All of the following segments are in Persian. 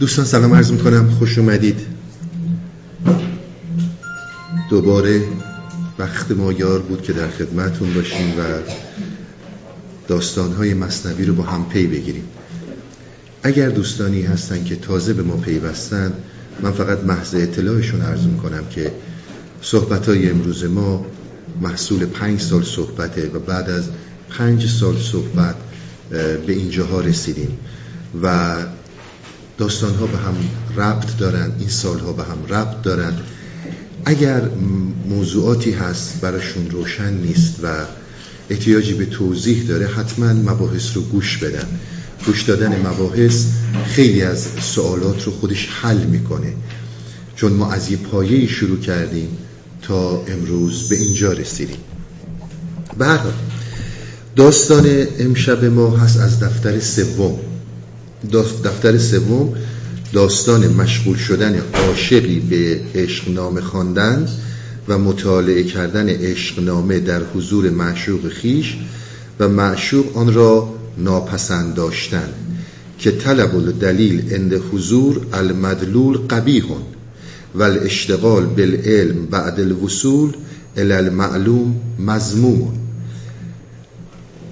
دوستان سلام عرض می‌کنم. خوش اومدید. دوباره وقت ما یار بود که در خدمتون باشیم و داستانهای مصنوی رو با هم پی بگیریم. اگر دوستانی هستن که تازه به ما پیوستن من فقط محض اطلاعشون عرض می‌کنم که صحبت های امروز ما محصول پنج سال صحبته و بعد از پنج سال صحبت به اینجاها رسیدیم. و داستان ها به هم ربط دارن این سال ها به هم ربط دارن. اگر موضوعاتی هست براشون روشن نیست و احتیاجی به توضیح داره حتما مباحث رو گوش بدن. گوش دادن مباحث خیلی از سوالات رو خودش حل می‌کنه. چون ما از یه پایه شروع کردیم تا امروز به اینجا رسیدیم. به داستان امشب ما هست از دفتر سوم. دفتر سوم داستان مشغول شدن عاشقی به عشقنامه خواندن و مطالعه کردن عشقنامه در حضور معشوق خیش و معشوق آن را ناپسند داشتن که طلب الدلیل عند حضور المدلول قبیهون و الاشتغال بالعلم بعد الوصول الى المعلوم مزموم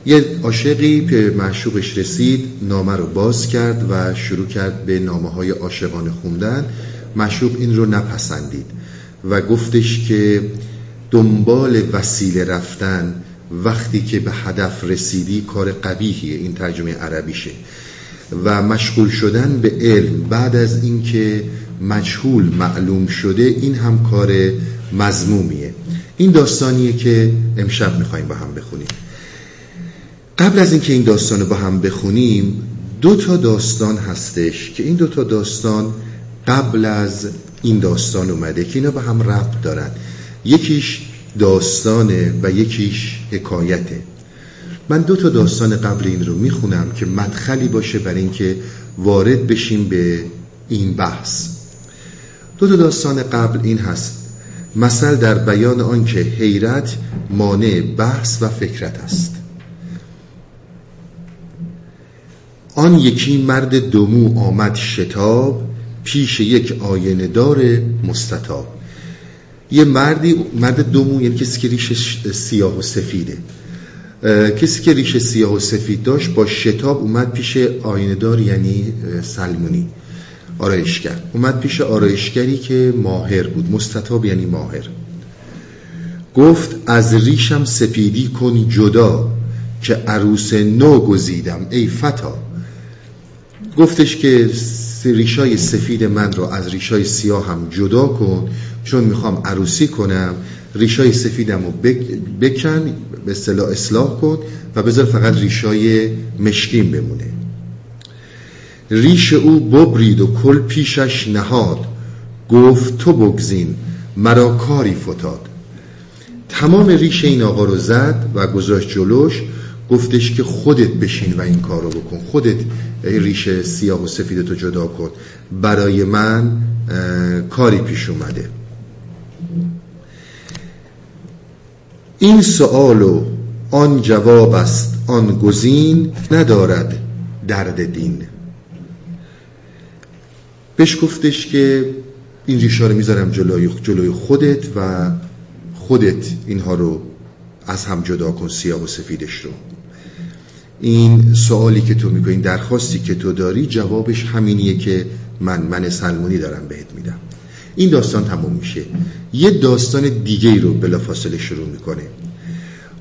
یه عاشقی به معشوقش رسید نامه رو باز کرد و شروع کرد به نامه های عاشقانه خوندن. معشوق این رو نپسندید و گفتش که دنبال وسیله رفتن وقتی که به هدف رسیدی کار قبیحیه این ترجمه عربیشه. و مشغول شدن به علم. بعد از اینکه مجهول معلوم شده این هم کار مزمومیه این داستانیه که امشب می‌خوایم با هم بخونیم. قبل از اینکه این داستان رو با هم بخونیم دو تا داستان هستش که این دو تا داستان قبل از این داستان اومده که اینا با هم ربط دارن. یکیش داستانه و یکیش حکایته. من دو تا داستان قبل این رو می‌خونم که مدخلی باشه برای اینکه وارد بشیم به این بحث. دو تا داستان قبل این هست. مثل در بیان آنکه حیرت مانع بحث و فکرت است. آن یکی مرد دمو آمد شتاب پیش یک آینه دار مستطاب. یه مردی مرد دومو یعنی کسی که ریش سیاه و سفیده. کسی که ریش سیاه و سفید داشت با شتاب اومد پیش آیندار یعنی سلمونی آرایشگر. اومد پیش آرایشگری که ماهر بود. مستطاب یعنی ماهر. گفت از ریشم سپیدی کن جدا که عروس نو گزیدم. ای فتا گفتش که ریشای سفید من رو از ریشای سیاه هم جدا کن چون می‌خوام عروسی کنم ریشای سفیدم رو بکن به اصطلاح اصلاح کن و بذار فقط ریشای مشکین بمونه. ریش او ببرید و کل پیشش نهاد. گفت تو بگزین مرا کاری فتاد. تمام ریش این آقا رو زد و گذاشت جلوش گفتش که خودت بشین و این کار رو بکن. خودت ریش سیاه و سفیدتو جدا کن. برای من کاری پیش اومده. این سوال و آن جواب است آن گزین ندارد درد دین. بهش گفتش که این ریشه رو می‌ذارم جلوی, جلوی خودت و خودت اینها رو از هم جدا کن سیاه و سفیدش رو. این سوالی که تو می‌کنی درخواستی که تو داری جوابش همینیه که من من سلمونی دارم بهت میدم. این داستان تموم میشه. یه داستان دیگه رو بلافاصله شروع می‌کنه.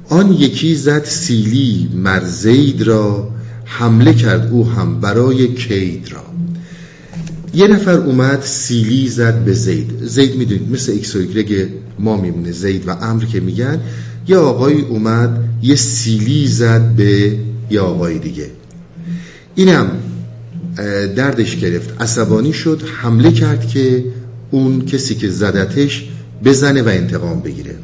آن یکی زد سیلی‌ای مر زید را حمله کرد او هم برای کید را. یه نفر اومد سیلی زد به زید. زید می‌دونید مثل X و ما میمونه زید و عمرو که میگن یه آقای اومد یه سیلی زد به یه آقای دیگه. اینم دردش گرفت. عصبانی شد حمله کرد که اون کسی که زدتش بزنه و انتقام بگیره.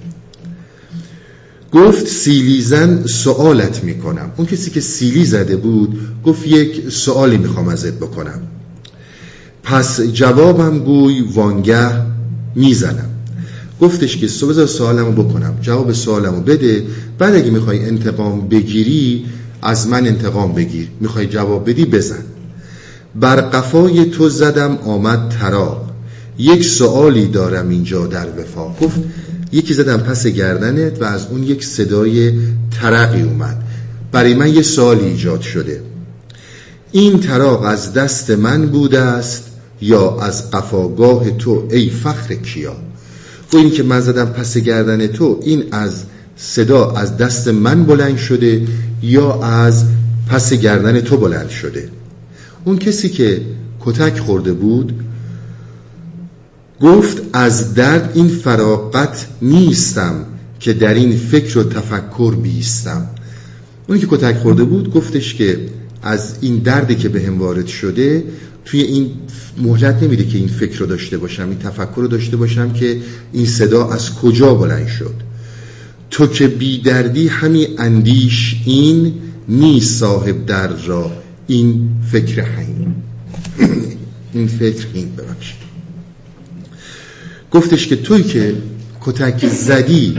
گفت سیلی زن سوالت می‌کنم. اون کسی که سیلی زده بود گفت یک سوالی می‌خوام ازت بکنم. پس جوابم گوی وانگه می‌زنم. گفتش که بذار سوالمو بکنم. جواب سوالمو بده. بعد اگه می‌خوای انتقام بگیری از من انتقام بگیر. می‌خوای جواب بدی؟ بزن. بر قفای تو زدم آمد تراغ یک سوالی دارم اینجا در وفا. گفت یکی زدم پس گردنت و از اون یک صدای ترقی اومد. برای من یه سوالی ایجاد شده. این تراغ از دست من بوده است یا از قفاگاه تو؟ ای فخر کیا! و این که من زدم پس گردن تو این از صدا از دست من بلند شده یا از پس گردن تو بلند شده. اون کسی که کتک خورده بود گفت از درد این فراقت نیستم که در این فکر و تفکر بیستم. اونی که کتک خورده بود گفتش که از این دردی که به هم وارد شده توی این مهلت نمیده که این فکر رو داشته باشم این تفکر رو داشته باشم که این صدا از کجا بلند شد. تو که بی دردی همی اندیش این نیست صاحب درد را. این فکر هین این فکر این ببخشید. گفتش که توی که کتک زدی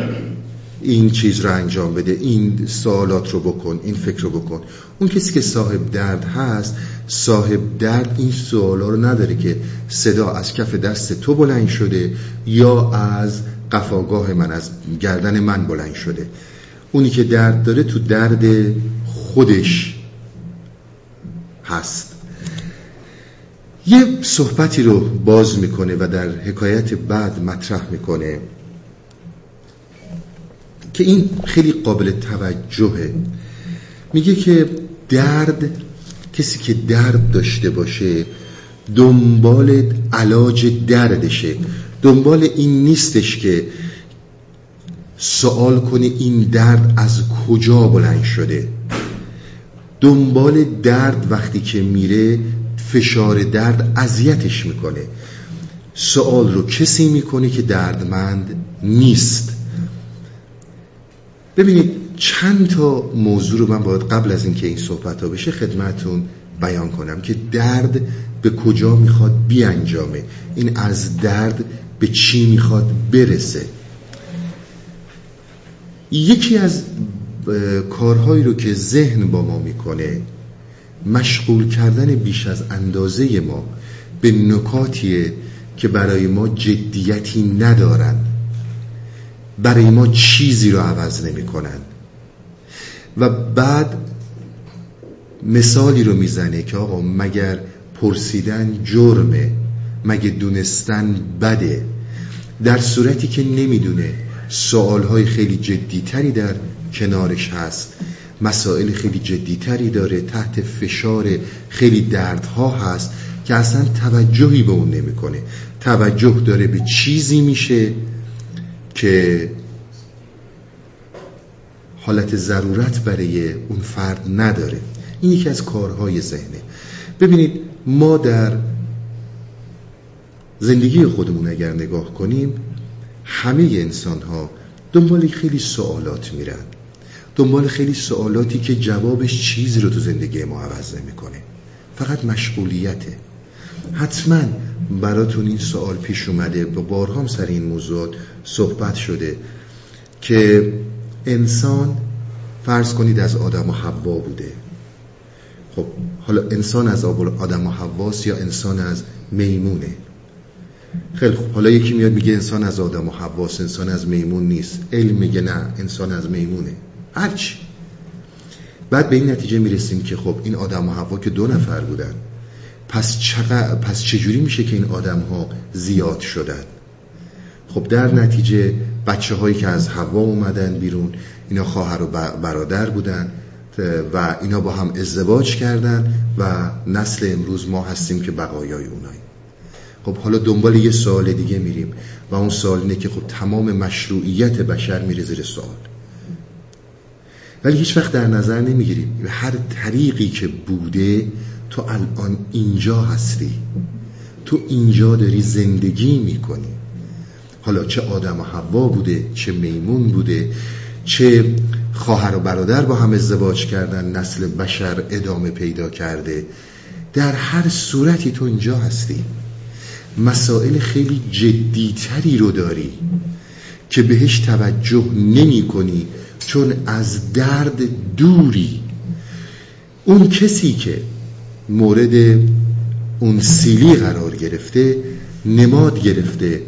این چیز رو انجام بده این سوالات رو بکن این فکر رو بکن. اون کسی که صاحب درد هست صاحب درد این سوالا رو نداره که صدا از کف دست تو بلند شده یا از قفاگاه من از گردن من بلند شده. اونی که درد داره تو درد خودش هست. یه صحبتی رو باز می‌کنه و در حکایت بعد مطرح می‌کنه که این خیلی قابل توجهه. میگه که درد کسی که درد داشته باشه دنبال علاج دردشه. دنبال این نیستش که سوال کنه این درد از کجا بلند شده. دنبال درد وقتی که میره فشار درد اذیتش می‌کنه. سوال رو کسی می‌کنه که دردمند نیست. ببینید چند تا موضوع رو من باید قبل از اینکه این صحبت ها بشه خدمتون بیان کنم که درد به کجا می‌خواد بیانجامه. این از درد به چی می‌خواد برسه. یکی از کارهایی رو که ذهن با ما می‌کنه مشغول کردن بیش از اندازه ما به نکاتیه که برای ما جدیتی ندارن. برای ما چیزی رو عوض نمی کنن و بعد مثالی رو می‌زنه که آقا مگر پرسیدن جرمه؟ مگه دونستن بده؟ در صورتی که نمی‌دونه. سوالهای خیلی جدیتری در کنارش هست. مسائل خیلی جدیتری داره تحت فشار خیلی دردها هست که اصلا توجهی به اون نمی‌کنه. توجه داره به چیزی میشه که حالت ضرورت برای اون فرد نداره. این یکی از کارهای ذهنه. ببینید ما در زندگی خودمون اگر نگاه کنیم همه انسان ها دنبال خیلی سوالات میرن. دنبال خیلی سوالاتی که جوابش چیزی رو تو زندگی ما عوض نمی‌کنه. فقط مشغولیته. حتما براتون این سوال پیش اومده با بارهام سر این موضوع صحبت شده که انسان فرض کنید از آدم و حوا بوده. خب حالا انسان از آدم و حواس یا انسان از میمونه؟ خیلی خب حالا یکی میاد میگه انسان از آدم و حواس انسان از میمون نیست. علم میگه نه انسان از میمونه. هرچی. بعد به این نتیجه می‌رسیم که خب این آدم و حوا که دو نفر بودن پس, چقدر پس چجوری میشه که این آدم ها زیاد شدن؟ خب در نتیجه بچه هایی که از هوا اومدن بیرون اینا خواهر و برادر بودن و اینا با هم ازدواج کردن و نسل امروز ما هستیم که بقایای اونایی خب حالا دنبال یه سوال دیگه میریم. و اون سوال اینه که خب تمام مشروعیت بشر میره زیر سوال. ولی هیچ وقت در نظر نمی‌گیریم. هر طریقی که بوده تو الان اینجا هستی. تو اینجا داری زندگی می‌کنی. حالا چه آدم و حوا بوده چه میمون بوده چه خواهر و برادر با هم ازدواج کردن نسل بشر ادامه پیدا کرده. در هر صورتی تو اینجا هستی. مسائل خیلی جدیتری رو داری که بهش توجه نمی کنی چون از درد دوری. اون کسی که مورد اون سیلی قرار گرفته نماد گرفته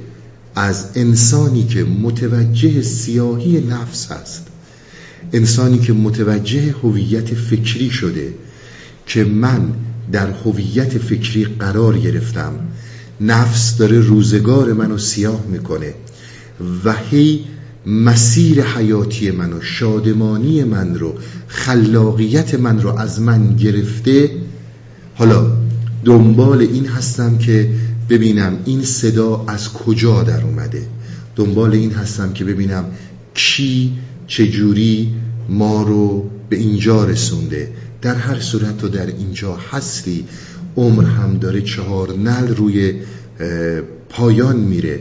از انسانی که متوجه سیاهی نفس هست انسانی که متوجه هویت فکری شده که من در هویت فکری قرار گرفتم نفس داره روزگار منو سیاه می‌کنه و هی مسیر حیاتی منو شادمانی من رو خلاقیت من رو از من گرفته. حالا دنبال این هستم که ببینم این صدا از کجا در اومده. دنبال این هستم که ببینم کی چجوری ما رو به اینجا رسونده. در هر صورت تو در اینجا هستی. عمر هم داره چهار نل روی پایان میره.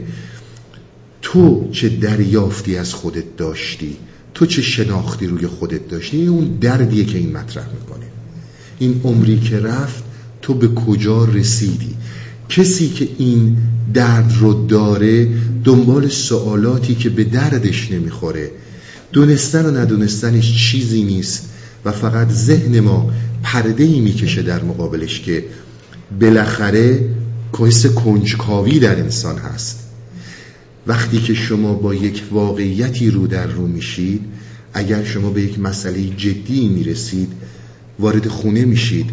تو چه دریافتی از خودت داشتی؟ تو چه شناختی روی خودت داشتی؟ اون دردیه که این مطرح می‌کنه. این عمری که رفت تو به کجا رسیدی؟ کسی که این درد رو داره دنبال سوالاتی که به دردش نمی‌خوره. دونستن و ندونستنش چیزی نیست و فقط ذهن ما پرده ای می‌کشه در مقابلش که بالاخره حس کنجکاوی در انسان هست. وقتی که شما با یک واقعیتی رو در رو میشید اگر شما به یک مسئله جدی می‌رسید وارد خونه میشید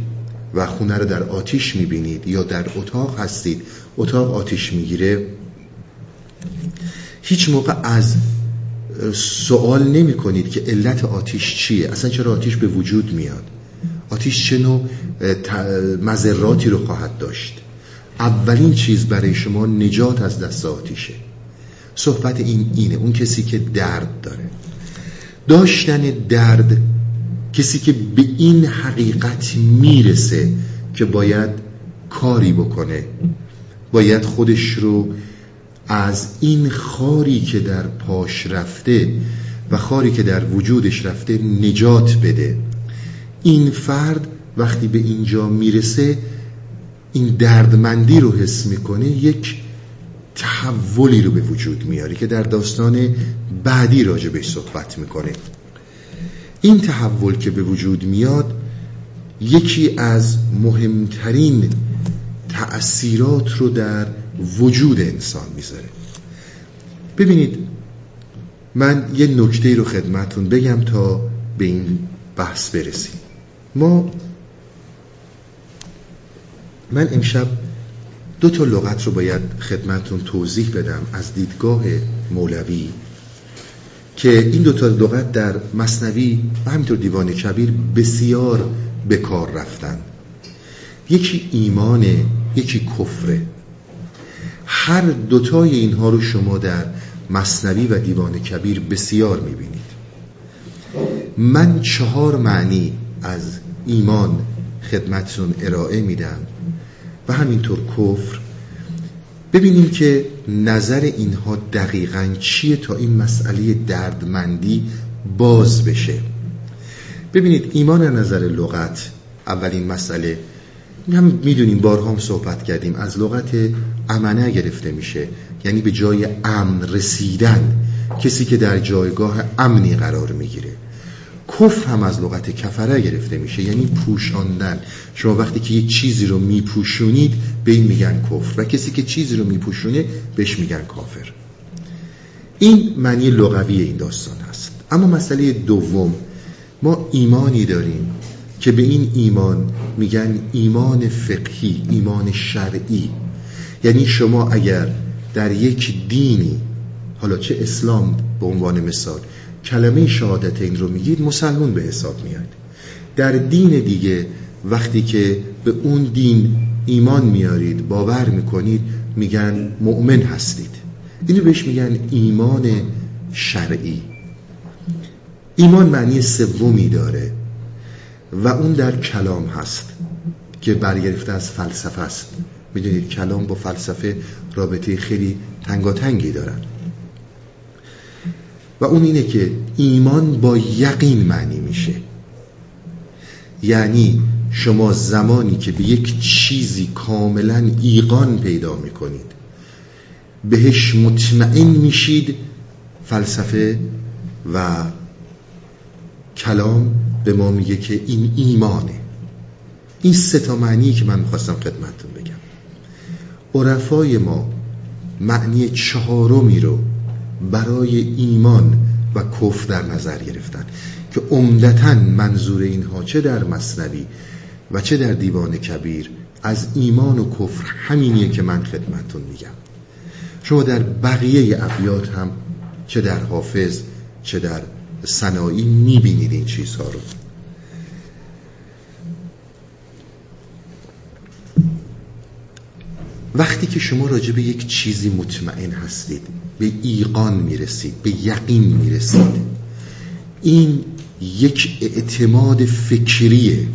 و خونه رو در آتیش می‌بینید یا در اتاق هستید اتاق آتیش می‌گیره هیچ موقع از سوال نمی کنید که علت آتیش چیه اصلا چرا آتیش به وجود میاد. آتیش چه نوع مذراتی رو خواهد داشت. اولین چیز برای شما نجات از دست آتیشه. صحبت این اینه اون کسی که درد داره. داشتن درد کسی که به این حقیقت می‌رسه که باید کاری بکنه. باید خودش رو از این خاری که در پاش رفته و خاری که در وجودش رفته نجات بده. این فرد وقتی به اینجا می‌رسه این دردمندی رو حس می‌کنه یک تحولی رو به وجود میاره که در داستان بعدی راجع بهش صحبت می‌کنه. این تحول که به وجود میاد یکی از مهمترین تأثیرات رو در وجود انسان می‌ذاره. ببینید من یه نکته رو خدمتون بگم تا به این بحث برسیم. ما من امشب دو تا لغت رو باید خدمتون توضیح بدم از دیدگاه مولوی که این دو تا لغت در مصنوی و همینطور دیوان کبیر بسیار به کار رفتن. یکی ایمانه یکی کفره هر دوتای اینها رو شما در مصنوی و دیوان کبیر بسیار می‌بینید. من چهار معنی از ایمان خدمتتون ارائه میدم. و همینطور کفر. ببینیم که نظر اینها دقیقا چیه تا این مسئله دردمندی باز بشه. ببینید ایمان نظر لغت اولین مسئله. هم می‌دونیم بارها هم صحبت کردیم از لغت امنه گرفته میشه. یعنی به جای امن رسیدن کسی که در جایگاه امنی قرار می‌گیره. کف هم از لغت کفره گرفته میشه یعنی پوشاندن. شما وقتی که یه چیزی رو میپوشونید به این میگن کفر و کسی که چیزی رو میپوشونه بهش میگن کافر. این معنی لغوی این داستان است اما مسئله دوم ما ایمانی داریم که به این ایمان میگن ایمان فقهی ایمان شرعی. یعنی شما اگر در یک دینی حالا چه اسلام به عنوان مثال کلمه شهادت این رو میگید مسلمون به حساب میاد. در دین دیگه وقتی که به اون دین ایمان میارید باور می‌کنید میگن مؤمن هستید. اینو بهش میگن ایمان شرعی. ایمان معنی سومی داره و اون در کلام هست که برگرفته از فلسفه است. می‌دونید کلام با فلسفه رابطه خیلی تنگاتنگی دارن. و اون اینه که ایمان با یقین معنی میشه. یعنی شما زمانی که به یک چیزی کاملا ایقان پیدا می‌کنید بهش مطمئن میشید فلسفه و کلام به ما میگه که این ایمانه. این سه تا معنی که من می‌خواستم خدمتتون بگم. عرفای ما معنی چهارمی رو برای ایمان و کفر در نظر گرفتن که عمدتا منظور اینها چه در مصنوی و چه در دیوان کبیر از ایمان و کفر همینیه که من خدمتون میگم. شما در بقیه ابیات هم چه در حافظ چه در سنایی می‌بینید این چیزها رو. وقتی که شما راجع به یک چیزی مطمئن هستید به ایقان می‌رسید به یقین می‌رسید این یک اعتماد فکریه.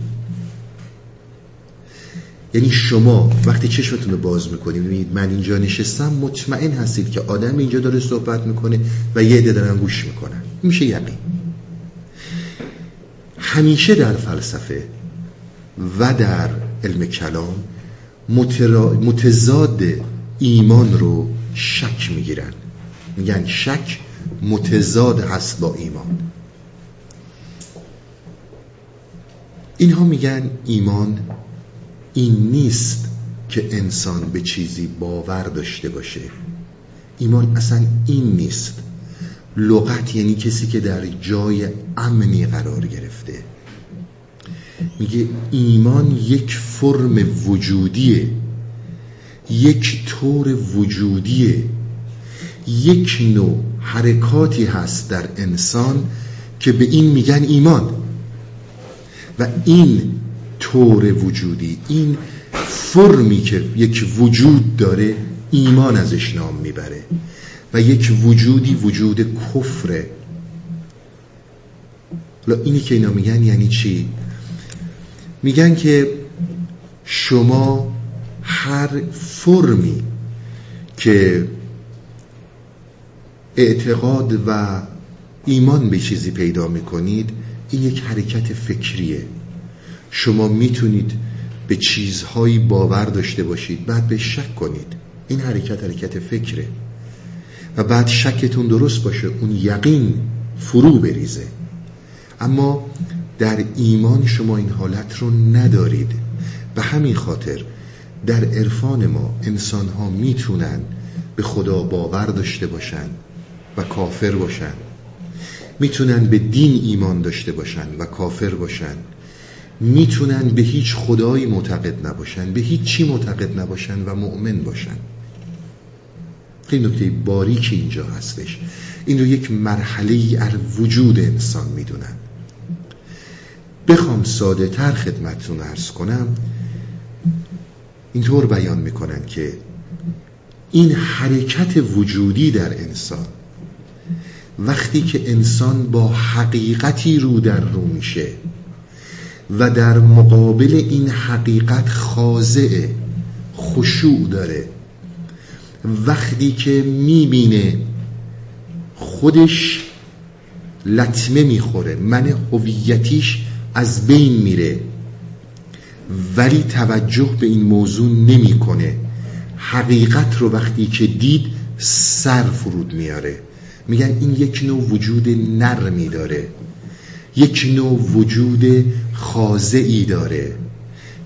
یعنی شما وقتی چشمتون رو باز می‌کنید می‌بینید من اینجا نشستم مطمئن هستید که آدم اینجا داره صحبت می‌کنه و یه عده دارن گوش می‌کنن. میشه یقین. همیشه در فلسفه و در علم کلام متضاد ایمان رو شک می‌گیرن. میگن شک متضاد هست با ایمان. اینها میگن ایمان این نیست که انسان به چیزی باور داشته باشه. ایمان اصلا این نیست. لغت یعنی کسی که در جای امنی قرار گرفته. میگه ایمان یک فرم وجودیه یک طور وجودیه یک نوع حرکاتی هست در انسان که به این میگن ایمان. و این طور وجودی این فرمی که یک وجود داره ایمان ازش نام می‌بره. و یک وجودی وجود کفره. اینی که اینا میگن یعنی چی؟ میگن که شما هر فرمی که اعتقاد و ایمان به چیزی پیدا می‌کنید این یک حرکت فکریه. شما می‌تونید به چیزهایی باور داشته باشید بعد به شک کنید. این حرکت حرکت فکره. و بعد شکتون درست باشه اون یقین فرو بریزه. اما در ایمان شما این حالت رو ندارید. به همین خاطر در عرفان ما انسان ها می‌تونن به خدا باور داشته باشن و کافر باشن. می‌تونن به دین ایمان داشته باشن و کافر باشن. می‌تونن به هیچ خدایی معتقد نباشن به هیچ چی معتقد نباشن و مؤمن باشن. خیلی نکته باریک اینجا هستش. این رو یک مرحله ای از وجود انسان می‌دونن. بخوام ساده تر خدمتتون ارز کنم اینطور بیان می‌کنن که این حرکت وجودی در انسان وقتی که انسان با حقیقتی رو در رو میشه و در مقابل این حقیقت خاضع خشوع داره وقتی که می‌بینه خودش لطمه می‌خوره من هویتیش از بین میره. ولی توجه به این موضوع نمی‌کنه. حقیقت رو وقتی که دید سر فرود میاره. میگن این یک نوع وجود نرمی داره. یک نوع وجود خاضعی داره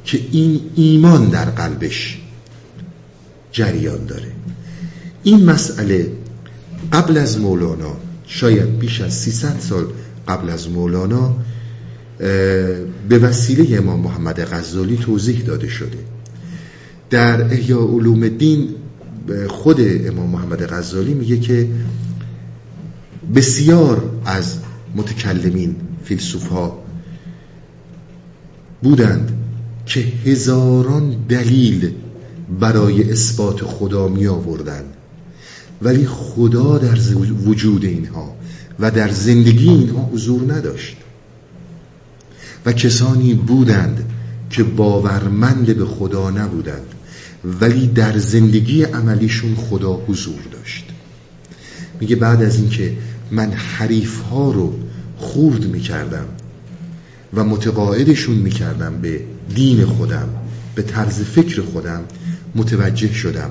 که این ایمان در قلبش جریان داره. این مسئله قبل از مولانا شاید بیش از 300 سال قبل از مولانا به وسیله امام محمد غزالی توضیح داده شده. در احیاء علوم دین خود امام محمد غزالی میگه که بسیار از متکلمین فیلسوف ها بودند که هزاران دلیل برای اثبات خدا می آوردند ولی خدا در وجود اینها و در زندگی اینها حضور نداشت. و کسانی بودند که باورمند به خدا نبودند ولی در زندگی عملیشون خدا حضور داشت. میگه بعد از اینکه من حریف ها رو خورد می‌کردم و متقاعدشون می‌کردم به دین خودم به طرز فکر خودم متوجه شدم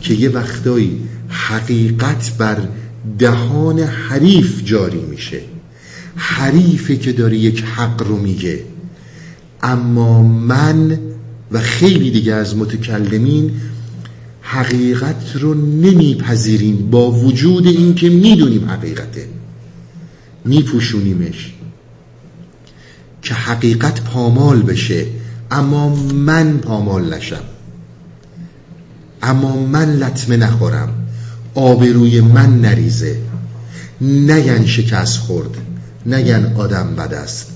که یه وقتایی حقیقت بر دهان حریف جاری میشه. حریفه که داره یک حق رو میگه. اما من و خیلی دیگه از متکلمین حقیقت رو نمیپذیریم با وجود اینکه می‌دونیم حقیقته. میپوشونیمش که حقیقت پامال بشه. اما من پامال نشم. اما من لطمه نخورم. آبروی من نریزه. نگن شکست خورد. نگن آدم بد است.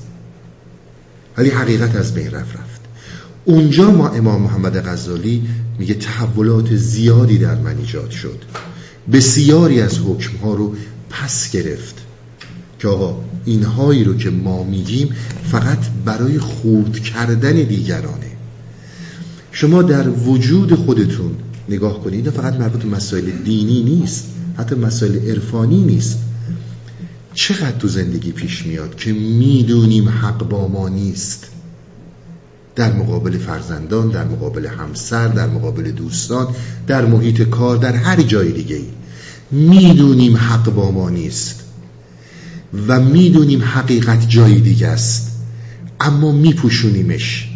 ولی حقیقت از بین رفت رفت. اونجا ما امام محمد غزالی میگه تحولات زیادی در من ایجاد شد. بسیاری از حکمها رو پس گرفت که آقا اینهایی رو که ما میگیم فقط برای خورد کردن دیگرانه. شما در وجود خودتون نگاه کنید اینا فقط مربوط به مسائل دینی نیست حتی مسائل عرفانی نیست. چقدر تو زندگی پیش میاد که می‌دونیم حق با ما نیست؟ در مقابل فرزندان در مقابل همسر در مقابل دوستان در محیط کار در هر جای دیگه ای می‌دونیم حق با ما نیست و می‌دونیم حقیقت جای دیگه است. اما میپوشونیمش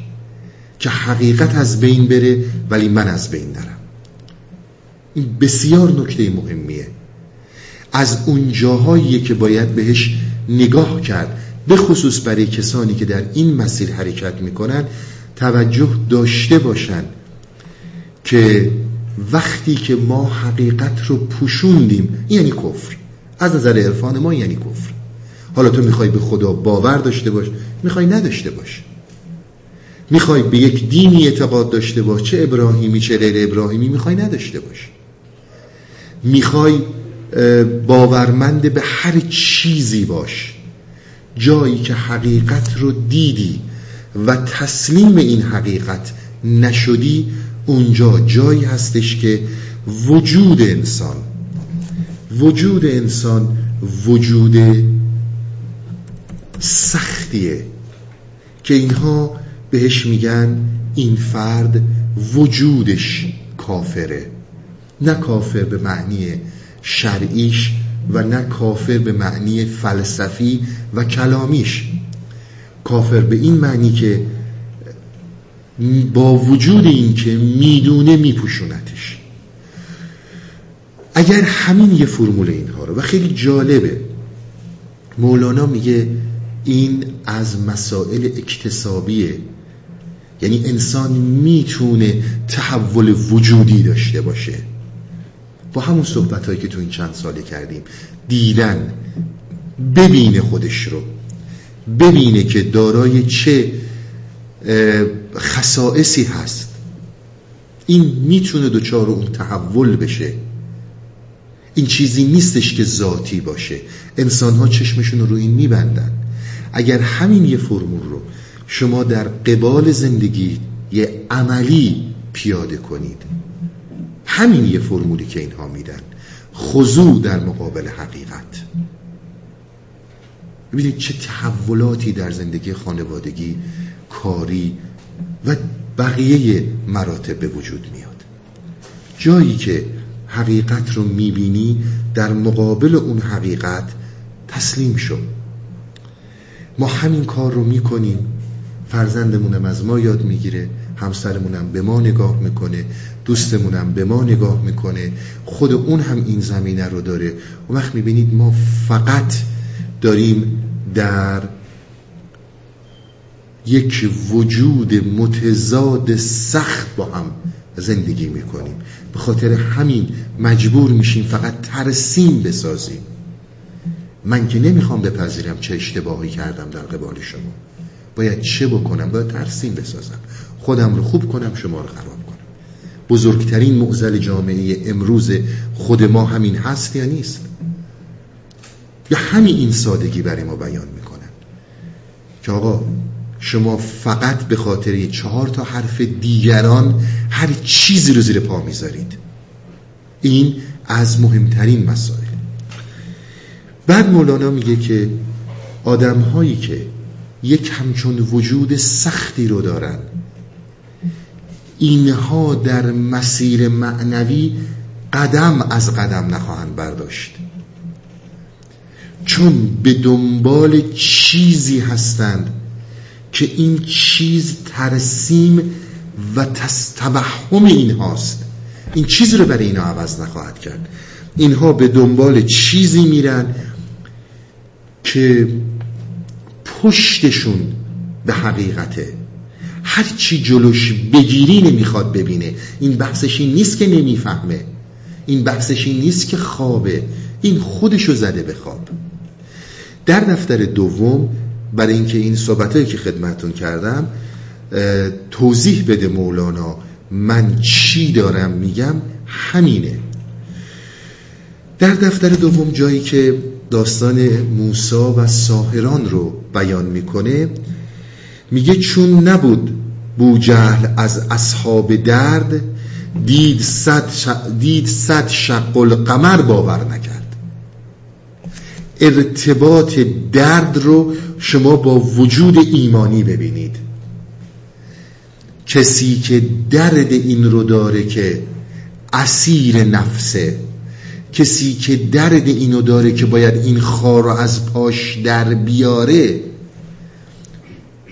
که حقیقت از بین بره ولی من از بین نرم. این بسیار نکته مهمیه. از اون جاهایی که باید بهش نگاه کرد به خصوص برای کسانی که در این مسیر حرکت می‌کنن توجه داشته باشن که وقتی که ما حقیقت رو پوشوندیم یعنی کفر. از نظر عرفان ما یعنی کفر. حالا تو می‌خوای به خدا باور داشته باش می‌خوای نداشته باش. می‌خوای به یک دینی اعتقاد داشته باش چه ابراهیمی چه غیر ابراهیمی می‌خوای نداشته باش. می‌خوای باورمند به هر چیزی باش. جایی که حقیقت رو دیدی و تسلیم این حقیقت نشدی اونجا جایی هستش که وجود انسان وجود انسان وجود سختیه که اینها بهش میگن این فرد وجودش کافره. نه کافر به معنی شرعیش و نه کافر به معنی فلسفی و کلامیش. کافر به این معنی که با وجود این که می‌دونه میپوشونتش. اگر همین یه فرمول اینها رو و خیلی جالبه. مولانا میگه این از مسائل اکتسابیه. یعنی انسان می‌تونه تحول وجودی داشته باشه. با همون صحبت هایی که تو این چند ساله کردیم دیدن ببینه خودش رو ببینه که دارای چه خصائصی هست. این می‌تونه دوچار اون تحول بشه. این چیزی نیستش که ذاتی باشه. انسان ها چشمشون رو این میبندن. اگر همین یه فرمول رو شما در قبال زندگی یه عملی پیاده کنید همین یه فرمولی که اینها میدن. خضوع در مقابل حقیقت. ببینید چه تحولاتی در زندگی خانوادگی کاری و بقیه مراتب به وجود میاد. جایی که حقیقت رو می‌بینی در مقابل اون حقیقت تسلیم شو. ما همین کار رو می‌کنیم. فرزندمونم از ما یاد می‌گیره. همسرمونم به ما نگاه می‌کنه دوستمونم به ما نگاه می‌کنه. خود اون هم این زمینه رو داره. و وقت می‌بینید ما فقط داریم در یک وجود متضاد سخت با هم زندگی می‌کنیم. به خاطر همین مجبور میشیم فقط ترسیم بسازیم. من که نمی‌خوام بپذیرم چه اشتباهی کردم در قبال شما. باید چه بکنم؟ باید ترسیم بسازم. خودم رو خوب کنم شما رو خراب کنم. بزرگترین معزل جامعه امروز خود ما همین هست یا نیست؟ یا همین این سادگی برای ما بیان می‌کنن که آقا شما فقط به خاطر چهار تا حرف دیگران هر چیزی رو زیر پا می‌ذارید. این از مهمترین مسائل. بعد مولانا میگه که آدم هایی که یک همچون وجود سختی رو دارن اینها در مسیر معنوی قدم از قدم نخواهند برداشت. چون به دنبال چیزی هستند که این چیز ترسیم و توهم این هاست این چیزی رو برای اینا عوض نخواهد کرد. اینها به دنبال چیزی میرن که پشتشون به حقیقته هر چی جلوش بگیری نمی‌خواد ببینه. این بحثش این نیست که نمی‌فهمه. این بحثش این نیست که خوابه. این خودشو زده به خواب. در دفتر دوم برای اینکه این صحبتهایی که خدمتون کردم توضیح بده مولانا من چی دارم میگم. همینه. در دفتر دوم جایی که داستان موسا و ساهران رو بیان می‌کنه میگه چون نبود بوجهل از اصحاب درد دید صد, دید صد شق القمر باور نکرد. ارتباط درد رو شما با وجود ایمانی ببینید. کسی که درد این رو داره که اسیر نفسه کسی که درد اینو داره که باید این خار رو از پاش در بیاره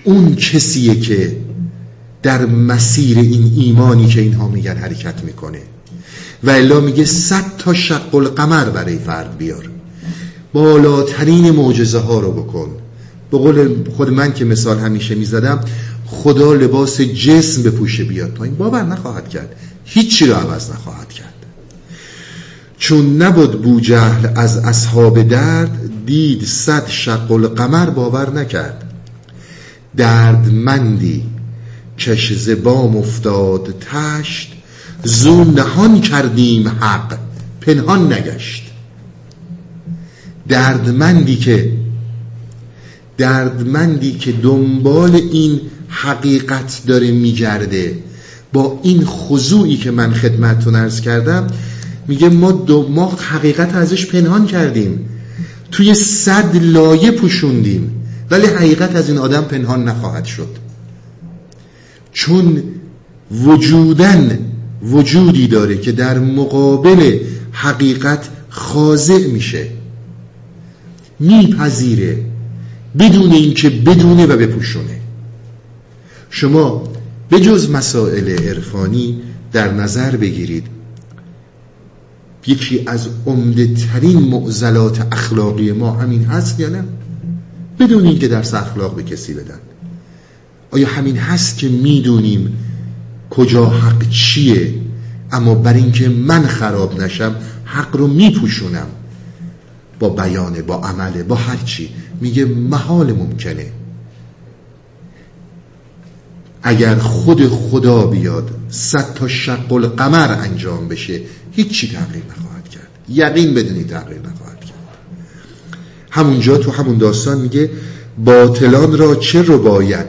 اون کسیه که در مسیر این ایمانی که اینها میگن حرکت می‌کنه. و الا میگه صد تا شق القمر برای فرد بیار. بالاترین معجزه ها رو بکن. به قول خود من که مثال همیشه می‌زدم خدا لباس جسم بپوشه بیاد پایین. باور نخواهد کرد. هیچی رو عوض نخواهد کرد. چون نبود بوجهل از اصحاب درد دید صد شق القمر باور نکرد. دردمندی. کش زبام افتاد تشت. زو نهان کردیم حق پنهان نگشت. دردمندی که دردمندی که دنبال این حقیقت داره میگرده. با این خضوعی که من خدمتتون ارز کردم میگه ما, دو ما حقیقت ازش پنهان کردیم. توی صد لایه پوشوندیم. ولی حقیقت از این آدم پنهان نخواهد شد. چون وجودن وجودی داره که در مقابل حقیقت خاضع میشه میپذیره بدون اینکه بدونه و بپوشونه. شما به جز مسائل عرفانی در نظر بگیرید. یکی از عمده ترین معضلات اخلاقی ما همین هست یا نه؟ بدون اینکه درس اخلاق به کسی بدن. آیا همین هست که می‌دونیم کجا حق چیه؟ اما بر اینکه من خراب نشم حق رو میپوشونم. با بیانه با عمله با هر چی. میگه محال ممکنه. اگر خود خدا بیاد صد تا شق القمر انجام بشه هیچی تغییر نخواهد کرد. یقین بدونی تغییر نخواهد همونجا تو همون داستان میگه باطلان را چه رو باید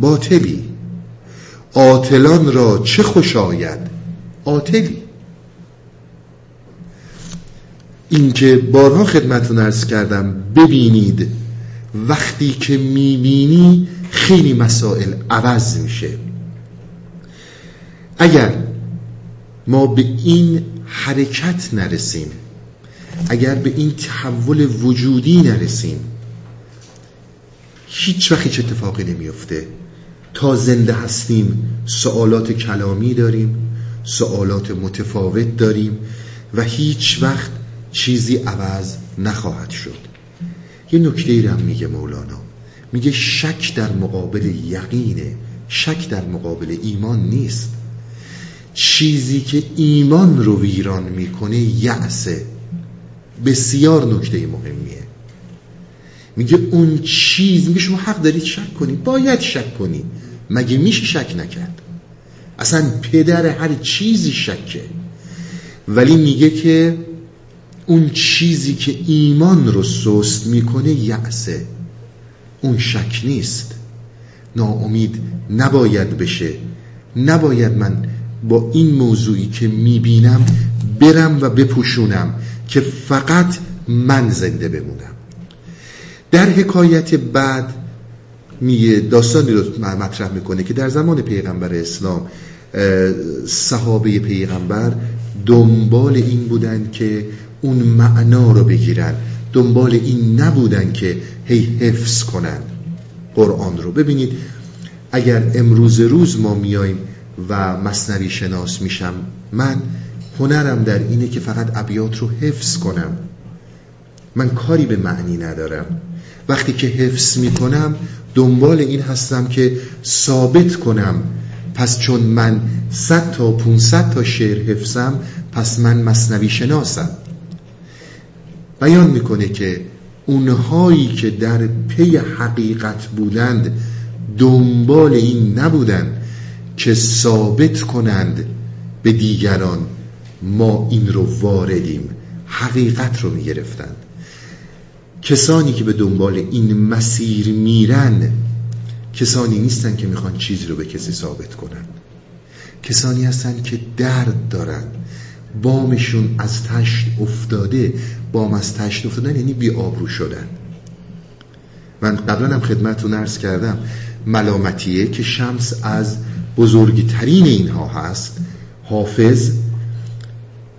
باطلی. آتلان را چه خوش آید آتلی. اینکه بارها خدمتون ارز کردم ببینید وقتی که می‌بینی خیلی مسائل عوض میشه. اگر ما به این حرکت نرسیم اگر به این تحول وجودی نرسیم هیچ وقت هیچ اتفاقی نمیفته تا زنده هستیم سوالات کلامی داریم سوالات متفاوت داریم و هیچ وقت چیزی عوض نخواهد شد. یه نکته هم میگه مولانا. میگه شک در مقابل یقینه. شک در مقابل ایمان نیست. چیزی که ایمان رو ویران می‌کنه یعسه بسیار نکته مهمیه. میگه اون چیز میگه شما حق دارید شک کنی باید شک کنی مگه میشه شک نکرد؟ اصلا پدر هر چیزی شکه. ولی میگه که اون چیزی که ایمان رو سست می‌کنه یعسه اون شک نیست. ناامید نباید بشه. نباید من با این موضوعی که می‌بینم برم و بپوشونم. که فقط من زنده بمونم. در حکایت بعد میگه داستانی رو مطرح می‌کنه که در زمان پیغمبر اسلام صحابه پیغمبر دنبال این بودن که اون معنا رو بگیرن. دنبال این نبودن که هی حفظ کنن قرآن رو. ببینید اگر امروز روز ما میایم و مصنوی شناس میشم من هنرم در اینه که فقط ابیات رو حفظ کنم. من کاری به معنی ندارم. وقتی که حفظ می‌کنم دنبال این هستم که ثابت کنم. پس چون من 100 تا 500 تا شعر حفظم پس من مصنوی شناسم. بیان می‌کنه که اونهایی که در پی حقیقت بودند دنبال این نبودند که ثابت کنند به دیگران. ما این رو واردیم حقیقت رو می‌گرفتند کسانی که به دنبال این مسیر میرن کسانی نیستن که می‌خوان چیزی رو به کسی ثابت کنن. کسانی هستن که درد دارن. بامشون از تشت افتاده. بام از تشت افتادن یعنی بی آبرو شدن. من قبلا هم خدمتتون عرض کردم ملامتیه که شمس از بزرگترین اینها هست. حافظ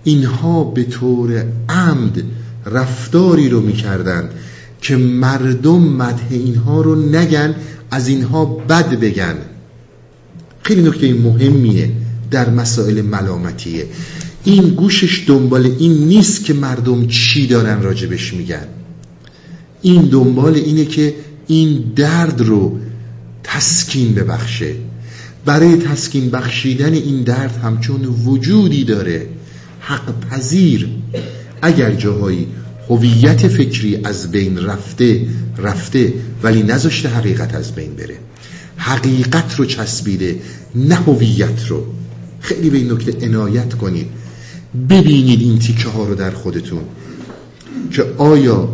اینها به طور عمد رفتاری رو می‌کردن که مردم مده اینها رو نگن از اینها بد بگن. خیلی نکته مهمیه در مسائل ملامتیه. این گوشش دنبال این نیست که مردم چی دارن راجبش میگن. این دنبال اینه که این درد رو تسکین ببخشه. برای تسکین بخشیدن این درد همچون وجودی داره. حق پذیر. اگر جاهایی هویت فکری از بین رفته رفته ولی نذاشته حقیقت از بین بره. حقیقت رو چسبیده نه هویت رو. خیلی به این نکته عنایت کنید. ببینید این تیکه ها رو در خودتون که آیا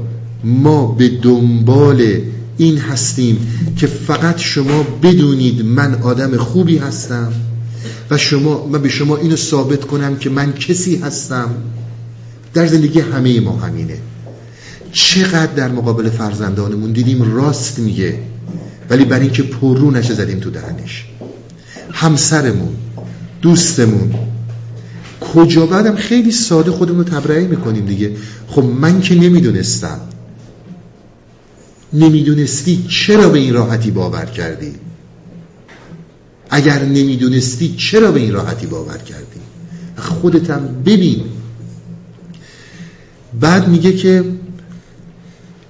ما به دنبال این هستیم که فقط شما بدونید من آدم خوبی هستم؟ و شما من به شما اینو ثابت کنم که من کسی هستم. در زندگی همه ما همینه. چقدر در مقابل فرزندانمون دیدیم راست میگه ولی برای اینکه پررو نشه زدیم تو دهنش. همسرمون دوستمون. کجا؟ بعدم خیلی ساده خودمون رو تبرئه می‌کنیم دیگه. خب من که نمی‌دونستم. نمی‌دونستی چرا به این راحتی باور کردی؟ اگر نمی‌دونستی چرا به این راحتی باور کردی؟ خودتم ببین. بعد میگه که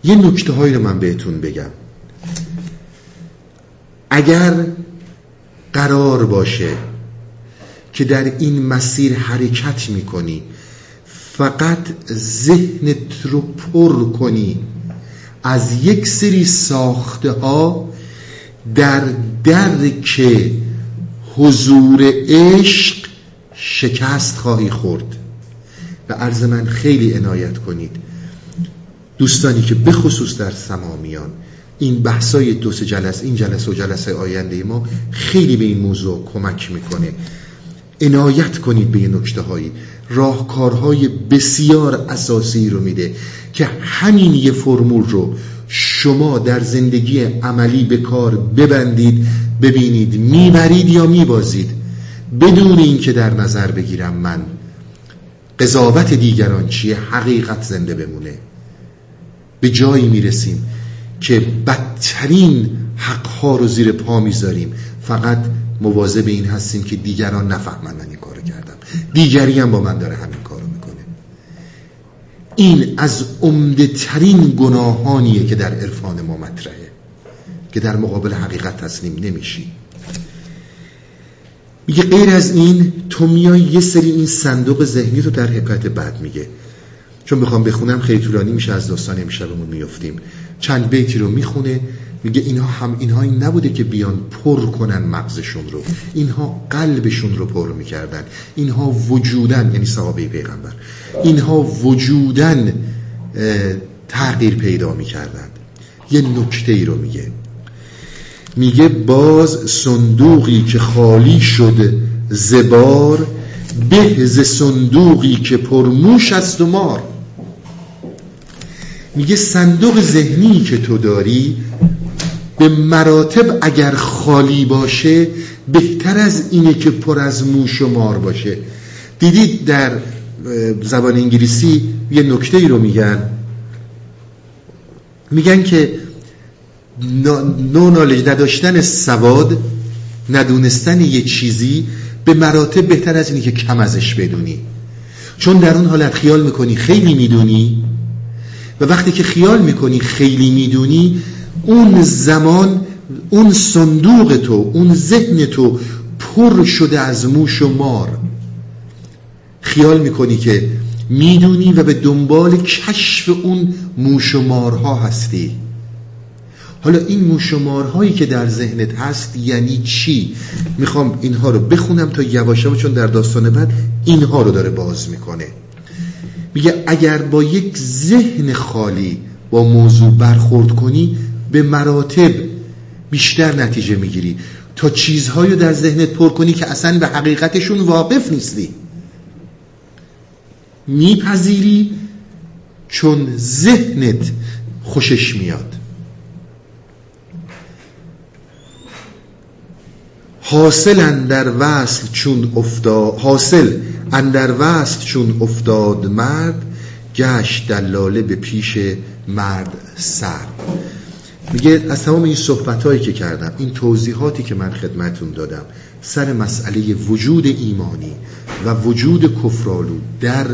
یه نکته هایی رو من بهتون بگم. اگر قرار باشه که در این مسیر حرکت می‌کنی فقط ذهنت رو پر کنی از یک سری ساخته ها در درک حضور عشق شکست خواهی خورد. و عرض من خیلی عنایت کنید. دوستانی که بخصوص در سمامیان این بحثای دو سه جلسه این جلسه و جلسه آینده ما خیلی به این موضوع کمک می‌کنه. عنایت کنید به نکته هایی راهکارهای بسیار اساسی رو میده که همین یه فرمول رو شما در زندگی عملی به کار ببندید ببینید می‌برید یا میبازید. بدون اینکه در نظر بگیرم من قضاوت دیگران چیه؟ حقیقت زنده بمونه. به جایی می‌رسیم که بدترین حقها رو زیر پا می‌ذاریم. فقط مواظب این هستیم که دیگران نفهمن من این کارو کردم. دیگری هم با من داره همین این از عمده ترین گناهانیه که در عرفان ما مطرحه که در مقابل حقیقت تسلیم نمیشی. میگه غیر از این تو میای یه سری این صندوق ذهنی رو در حکایت بعد میگه. چون بخوام بخونم خیلی طولانی میشه از داستان امشبمون میفتیم چند بیتی رو می‌خونه میگه اینها هم اینها این نبوده که بیان پر کنن مغزشون رو. اینها قلبشون رو پر می‌کردن. اینها وجودن یعنی صحابه پیغمبر. اینها وجودن تغییر پیدا می‌کردن. یه نکته ای رو میگه. میگه باز صندوقی که خالی شد زبار به ز صندوقی که پرموش است و مار. میگه صندوق ذهنی که تو داری به مراتب اگر خالی باشه بهتر از اینه که پر از موش و مار باشه. دیدید در زبان انگلیسی یه نکته ای رو میگن. میگن که نو نالج نداشتن سواد ندونستن یه چیزی به مراتب بهتر از اینی که کم ازش بدونی. چون در اون حالت خیال می‌کنی خیلی می‌دونی و وقتی که خیال می‌کنی خیلی می‌دونی اون زمان اون صندوق تو اون ذهن تو پر شده از موش و مار. خیال می‌کنی که می‌دونی و به دنبال کشف اون موش و مارها هستی. حالا این موشمارهایی که در ذهنت هست یعنی چی؟ می‌خوام اینها رو بخونم تا یواشم چون در داستان بعد اینها رو داره باز می‌کنه. میگه اگر با یک ذهن خالی با موضوع برخورد کنی به مراتب بیشتر نتیجه می‌گیری. تا چیزهایی در ذهنت پر کنی که اصلا به حقیقتشون واقف نیستی. میپذیری چون ذهنت خوشش میاد. حاصل اندر وصل چون افتاد حاصل اندر وصل چون افتاد مرد گشت دلاله به پیش مرد سر میگه از تمام این صحبت هایی که کردم این توضیحاتی که من خدمتون دادم سر مسئله وجود ایمانی و وجود کفرالو در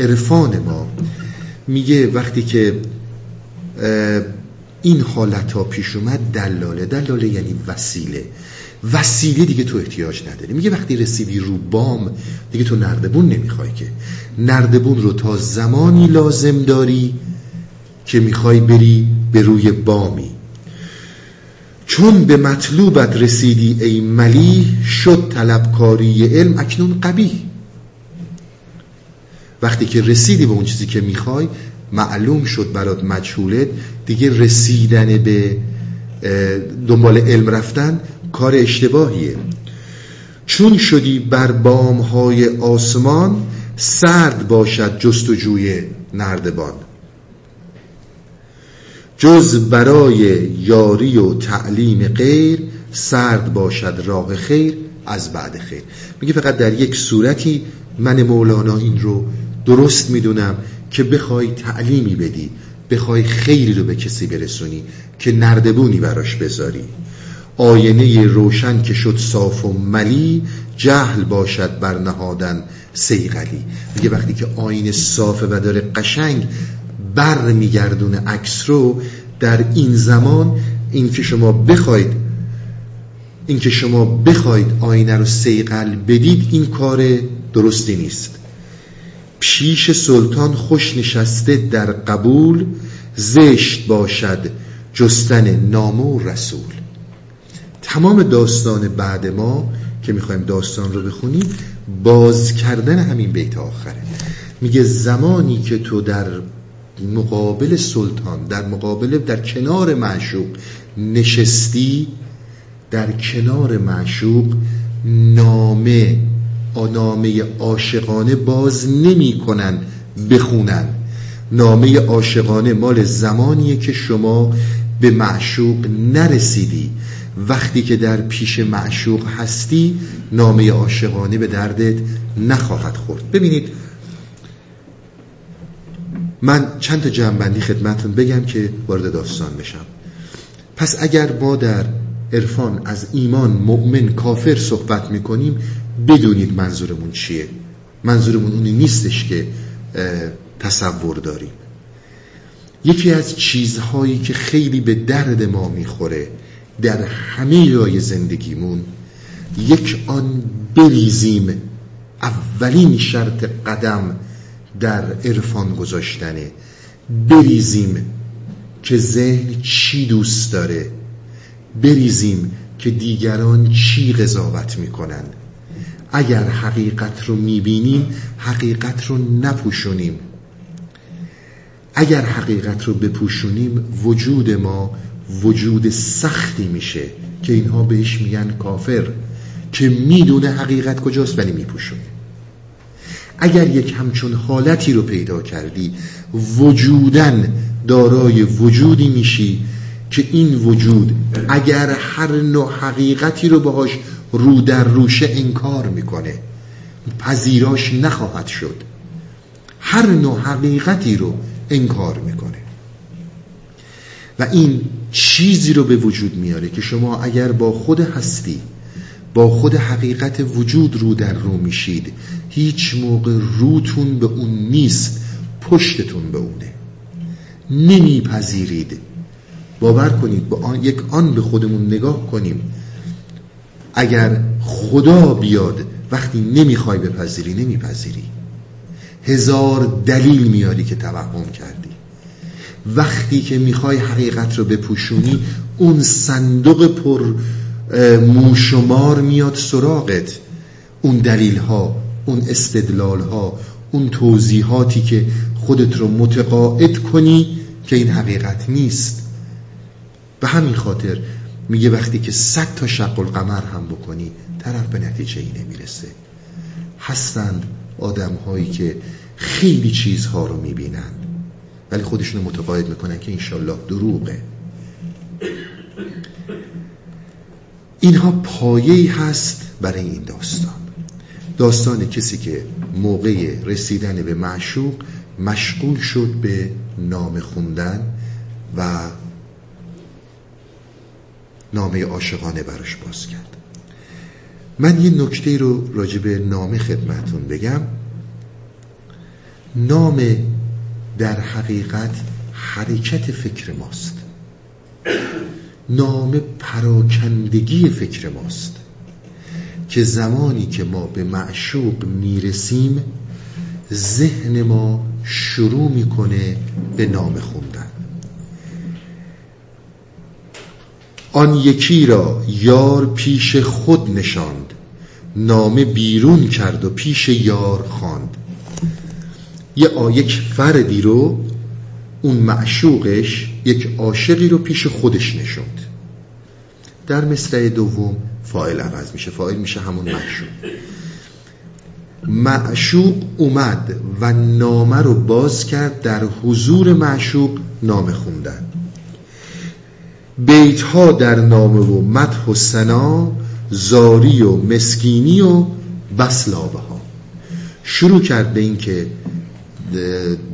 عرفان ما میگه وقتی که این حالت ها پیش اومد دلاله. دلاله یعنی وسیله. وسیله دیگه تو احتیاج نداری. میگه وقتی رسیدی رو بام دیگه تو نردبون نمی‌خوای که. نردبون رو تا زمانی لازم داری که می‌خوای بری به روی بامی. چون به مطلوبت رسیدی ای ملی شد طلبکاری علم اکنون قبیح. وقتی که رسیدی به اون چیزی که می‌خوای معلوم شد برات مجهوله دیگه رسیدن به دنبال علم رفتن کار اشتباهیه. چون شدی بر بام های آسمان سرد باشد جستجوی نردبان. جز برای یاری و تعلیم غیر سرد باشد راه خیر از بعد خیر. میگه فقط در یک صورتی من مولانا این رو درست می‌دونم که بخوای تعلیمی بدی بخوای خیری رو به کسی برسونی که نردبونی براش بذاری. آینه روشن که شد صاف و ملی جهل باشد بر نهادن سیغلی میگه وقتی که آینه صافه و داره قشنگ بر میگردونه عکس رو در این زمان این که شما بخواید این که شما بخواید آینه رو سیغل بدید این کار درستی نیست. پیش سلطان خوش نشسته در قبول زشت باشد جستن نامه و رسول. تمام داستان بعد ما که می‌خوایم داستان رو بخونیم باز کردن همین بیت آخره. میگه زمانی که تو در مقابل سلطان در مقابل در کنار معشوق نشستی در کنار معشوق نامه نامه عاشقانه باز نمی کنن بخونن. نامه عاشقانه مال زمانیه که شما به معشوق نرسیدی. وقتی که در پیش معشوق هستی نامه عاشقانه به دردت نخواهد خورد. ببینید من چند تا جنبندی خدمتون بگم که وارد داستان بشم. پس اگر ما در عرفان از ایمان مؤمن کافر صحبت می‌کنیم بدونید منظورمون چیه. منظورمون اونی نیستش که تصور داریم. یکی از چیزهایی که خیلی به درد ما می‌خوره در همه جای زندگیمون یک آن بریزیم اولین شرط قدم در عرفان گذاشتنه. بریزیم که ذهن چی دوست داره. بریزیم که دیگران چی قضاوت می‌کنن. اگر حقیقت رو می‌بینیم حقیقت رو نپوشونیم. اگر حقیقت رو بپوشونیم وجود ما وجود سختی میشه که اینها بهش میگن کافر که می‌دونه حقیقت کجاست ولی میپوشونه. اگر یک همچون حالتی رو پیدا کردی وجودن دارای وجودی میشی که این وجود اگر هر نوع حقیقتی رو باهاش رو در روشه انکار می‌کنه پذیراش نخواهد شد. هر نوع حقیقتی رو انکار می‌کنه. و این چیزی رو به وجود میاره که شما اگر با خود هستی با خود حقیقت وجود رو در رو میشید. هیچ موقع روتون به اون نیست پشتتون به اونه. نمیپذیرید. باور کنید با آن یک آن به خودمون نگاه کنیم. اگر خدا بیاد وقتی نمی‌خوای بپذیری نمیپذیری. هزار دلیل میاری که توهم کردی. وقتی که می‌خوای حقیقت رو بپوشونی اون صندوق پر موشمار میاد سراغت. اون دلیل ها اون استدلال ها اون توضیحاتی که خودت رو متقاعد کنی که این حقیقت نیست. به همین خاطر میگه وقتی که صد تا شق القمر هم بکنی طرف به نتیجه ای نمی‌رسه. هستند آدم هایی که خیلی چیزها رو می‌بینن ولی خودشون متقاعد می‌کنن که انشالله دروغه. اینها پایه‌ای هست برای این داستان. داستان کسی که موقع رسیدن به معشوق مشغول شد به نام خوندن و نامه عاشقانه براش باز کرد. من یه نکته رو راجع به نامه خدمتون بگم. نام در حقیقت حرکت فکر ماست. نام پراکندگی فکر ماست که زمانی که ما به معشوق می‌رسیم ذهن ما شروع می‌کنه به نام خوندن. آن یکی را یار پیش خود نشاند نامه بیرون کرد و پیش یار خواند. یه یک فردی رو اون معشوقش یک عاشقی رو پیش خودش نشوند. در مصرع دوم فاعل عوض میشه. فاعل میشه همون معشوق. معشوق اومد و نامه رو باز کرد در حضور معشوق نامه خوندن. بیت ها در نامه و مدح و سنا زاری و مسکینی و بسلابه ها شروع کرد به این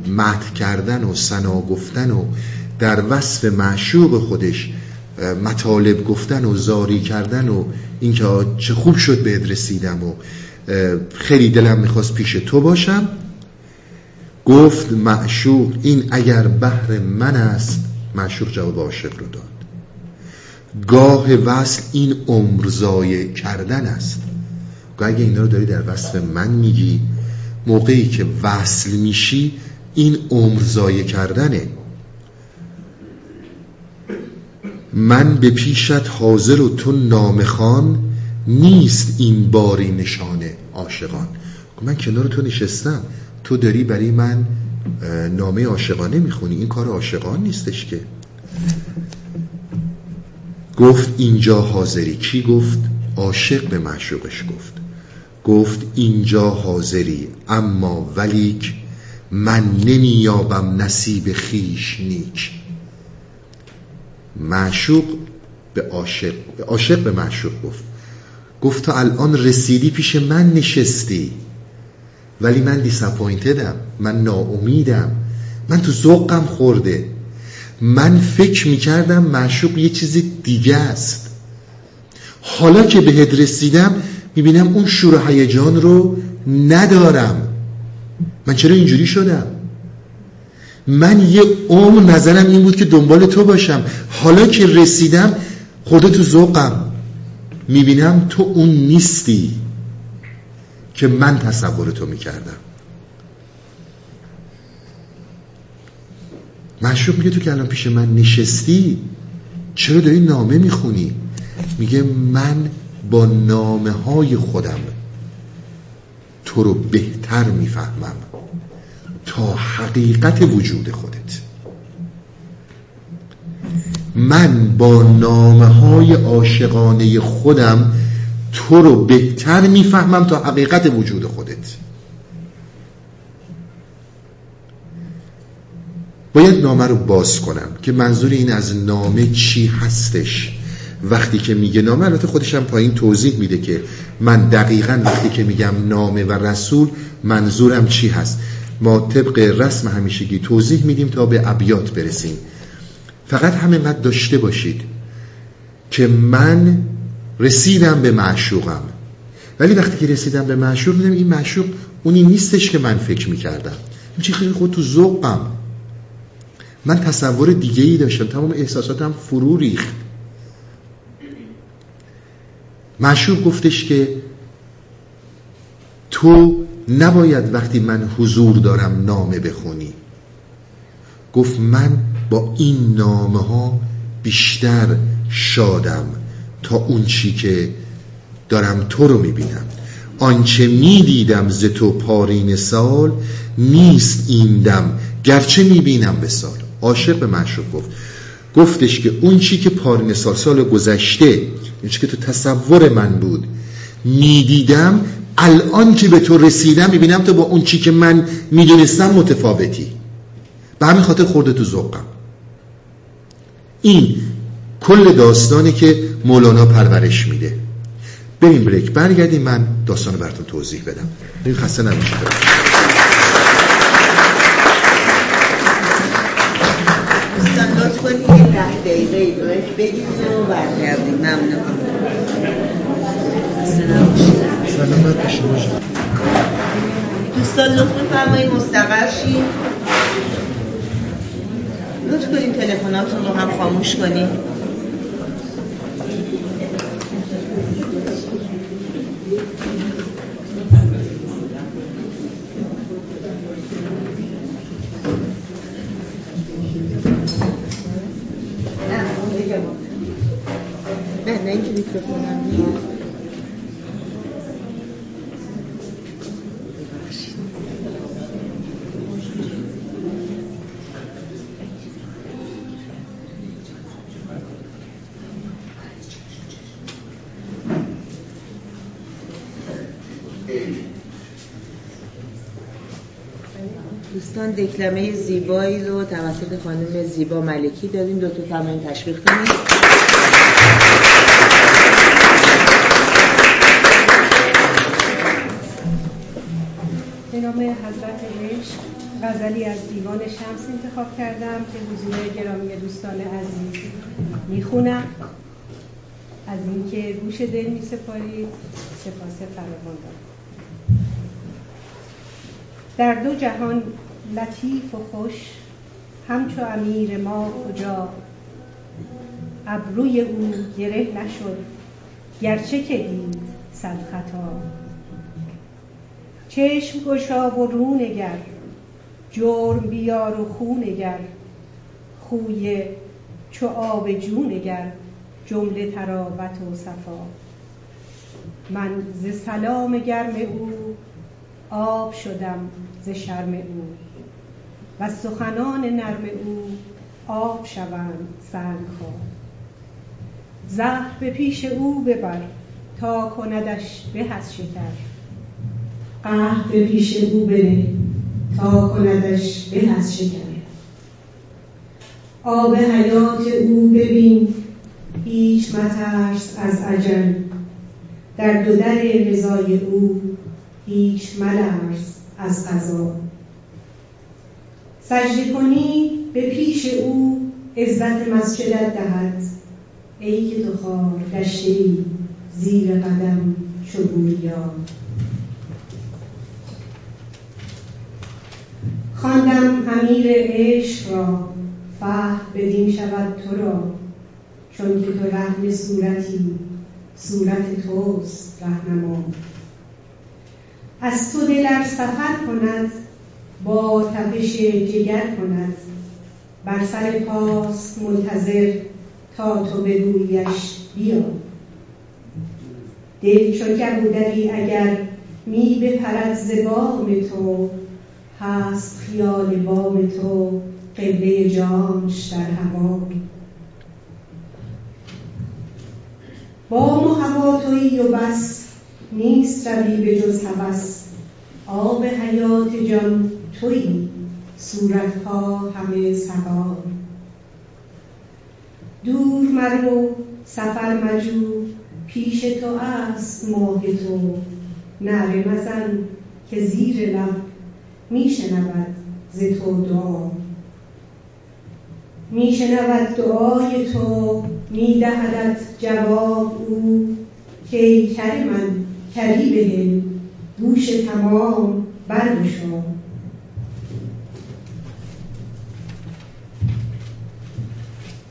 مدح کردن و سنا گفتن و در وصف معشوق خودش مطالب گفتن و زاری کردن و اینکه چه خوب شد به رسیدم و خیلی دلم می‌خواست پیش تو باشم. گفت معشوق این اگر بهر من است معشوق جواب عاشق رو داد. گاه وصل این عمر کردن است. گاه اگه اینا رو داری در وصف من میگی موقعی که وصل میشی این عمر کردنه. من به پیشت حاضر و تو نامخان نیست این باری نشانه عاشقان. من کنار تو نشستم. تو داری برای من نامه عاشقانه می‌خونی. این کار عاشقان نیستش که. گفت اینجا حاضری. کی گفت؟ عاشق به معشوقش گفت. گفت اینجا حاضری اما ولیک من نمییابم نصیب خیش نیک. معشوق به عاشق به عاشق به معشوق گفت. گفت تا الان رسیدی پیش من نشستی. ولی من دیساپوینتدم من ناامیدم. من تو ذوقم خورده. من فکر می‌کردم معشوق یه چیز دیگه است. حالا که بهت رسیدم می‌بینم اون شور و هیجان رو ندارم. من چرا اینجوری شدم؟ من یه عمر نظرم این بود که دنبال تو باشم. حالا که رسیدم خورده تو ذوقم. می‌بینم تو اون نیستی که من تصور تو می‌کردم. معشوق میگه تو که الان پیش من نشستی چرا داری نامه می‌خونی؟ میگه من با نامه های خودم تو رو بهتر می‌فهمم تا حقیقت وجود خودت. من با نامه های عاشقانه خودم تو رو بهتر می‌فهمم تا حقیقت وجود خودت. باید نامه رو باز کنم که منظور این از نامه چی هستش. وقتی که میگه نامه البته خودش هم پایین توضیح میده که من دقیقا وقتی که میگم نامه و رسول منظورم چی هست؟ ما طبق رسم همیشگی توضیح میدیم تا به ابیات برسیم. فقط همینقدر داشته باشید که من رسیدم به معشوقم. ولی وقتی که رسیدم به معشوق دیدم این معشوق اونی نیستش که من فکر می‌کردم. این چی خیلی خود تو ذوقم. من تصور دیگه ای داشتم. تمام احساساتم فرو ریخت. معشوق گفتش که تو نباید وقتی من حضور دارم نامه بخونی. گفت من با این نامه ها بیشتر شادم تا اون چی که دارم تو رو می‌بینم. آنچه می‌دیدم ز تو پارین سال نیست این دم گرچه می‌بینم به سال. عاشق به معشوق گفت. گفتش که اون چی که پارین سال سال گذشته اون که تو تصور من بود می‌دیدم الان که به تو رسیدم می‌بینم تو با اون چی که من می‌دونستم متفاوتی. به همین خاطر خورده تو ذوقم. این کل داستانی که مولانا پرورش میده. بریم بریک. برگردیم من داستان براتون توضیح بدم. خسته نباشید. بگیم و برگردیم ممنون سلامت باشید دوستان لطف فرمایید مستقر شید. لطف کنید تلفناتون رو هم خاموش کنید. نیست. دوستان دکلمه زیبایی رو توسط خانم زیبا ملکی دادیم دو تا فرمایید تشویق کنید نام حضرت عشق غزلی از دیوان شمس انتخاب کردم که حضور گرامی دوستان عزیز می‌خونم. از اینکه گوش دل میسپارید سپاس فراوان دارم در دو جهان لطیف و خوش همچو امیر ما کجا؟ ابروی او گره نشد گرچه که دید صد خطا. چشم گشا و رو نگر جرم بیار و خو نگر. خوی چو آب جو نگر جمله تراوت و صفا. من ز سلام گرم او آب شدم ز شرم او. و سخنان نرم او آب شوند سنگها. زهر به پیش او ببر تا کندش به از شکر. قهر به پیش او بنه تا کندش به از شکر آب حیات او ببین هیچ مترس از عجل در دو در رضای او هیچ ملرز از قضا سجده کنی به پیش او عزت مسجدت دهد. ای که تو خار زیر قدم چو خواندم امیر عشق را. فهم بدین شود تو را. چون که تو رهن صورتی صورت توست رهنما. از تو دلر سفر کند با تپش جگر کند. بر سر پاس منتظر تا تو بگویش بیا. دل چو کبودری اگر می بپرد ز بام تو هست خیال بام تو قبله جانش در هوا. بام و هوا تویی و بس نیست روی به جز هوس. آب حیات جان تویی صورتها همه سوار دور مرو سفر مجو پیش تو است ماه تو. نعره مزن که زیر لب می شنود ز تو دعا. میشنود دعای تو میدهدت جواب او. که ای کر من کری بهل گوش تمام برگشا.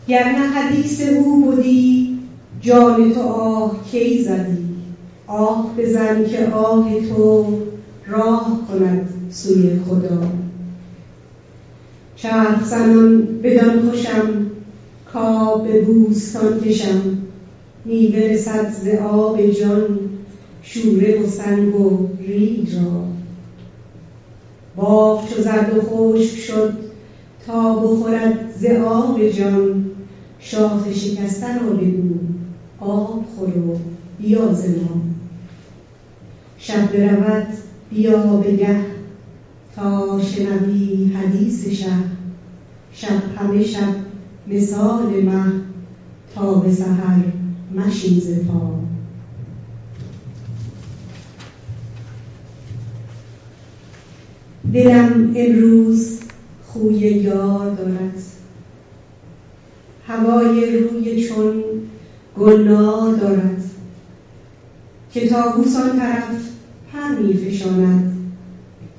گرنه حدیث او بودی جان تو آه کی زدی؟ آه بزن که آه تو راه کند. سوی خدا. چرخ زنان بدان خوشم کاب به بوستان کشم. می برسد ز آب جان شوره و سنگ و ریگ را. باغ چو زرد و خشک شد تا بخورد ز آب جان. شاخ شکسته را بگو آب خور و بیا ز ما. شب برود بیا بگه. تا شنوی حدیث شه شب همه شب مثال مه تا به سحر مشین ز پا. دلم امروز خوی یار دارد. هوای روی چون گلنار دارد. که طاووس آن طرف پر می فشاند.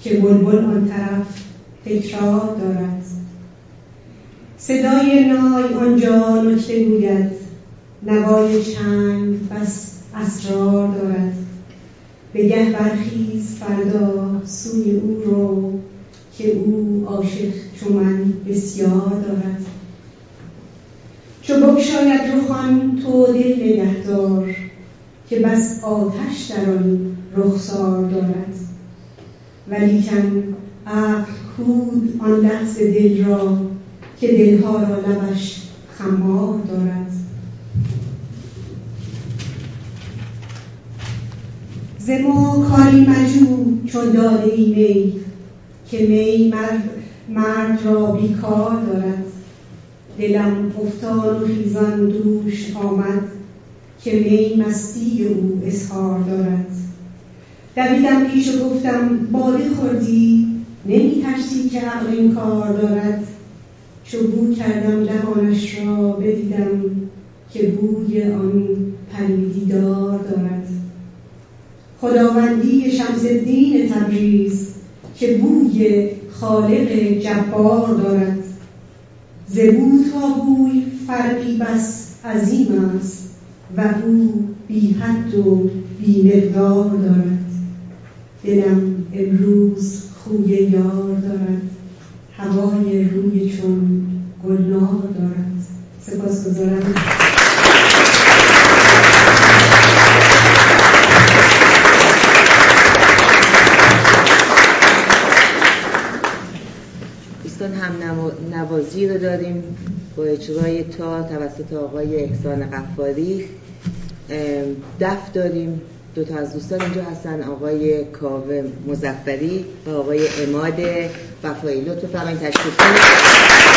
که بلبل آن طرف تکرار دارد. صدای نای آنجا نکته گوید. نوای چنگ بس اسرار دارد. بگه برخیز فردا سوی او رو که او عاشق چو من بسیار دارد. چو بگشاید رخان تو دل نگهدار که بس آتش در آن رخسار دارد. ولیکن عقل کود آن لحظه دل را که دلها را لبش خمار دارد. ز ما کاری مجو چون داده ای می که می مرد, مرد را بیکار دارد. دلم افتان و خیزان دوش آمد که می مستی او اظهار دارد. دویدم پیش و گفتم باده خوردی؟ نمی ترسی که عقل این کار دارد؟ چو بو کردم دهانش را بدیدم که بوی آن پریدیدار دارد. خداوندی شمس الدین تبریز که بوی خالق جبار دارد. ز بو تا بوی فرقی بس عظیم است و او بی حد و بی مقدار دارد. دلم امروز خوی یار دارد. هوای روی چون گلنار دارد. سپاس گذارم دوستان هم نوازی رو داریم با اجرای تا توسط آقای احسان قفاری دف داریم. دو تا از دوستان اینجا هستن آقای کاوه مزفری و آقای اماد وفایی. لطف فرمایید تشریف نباشید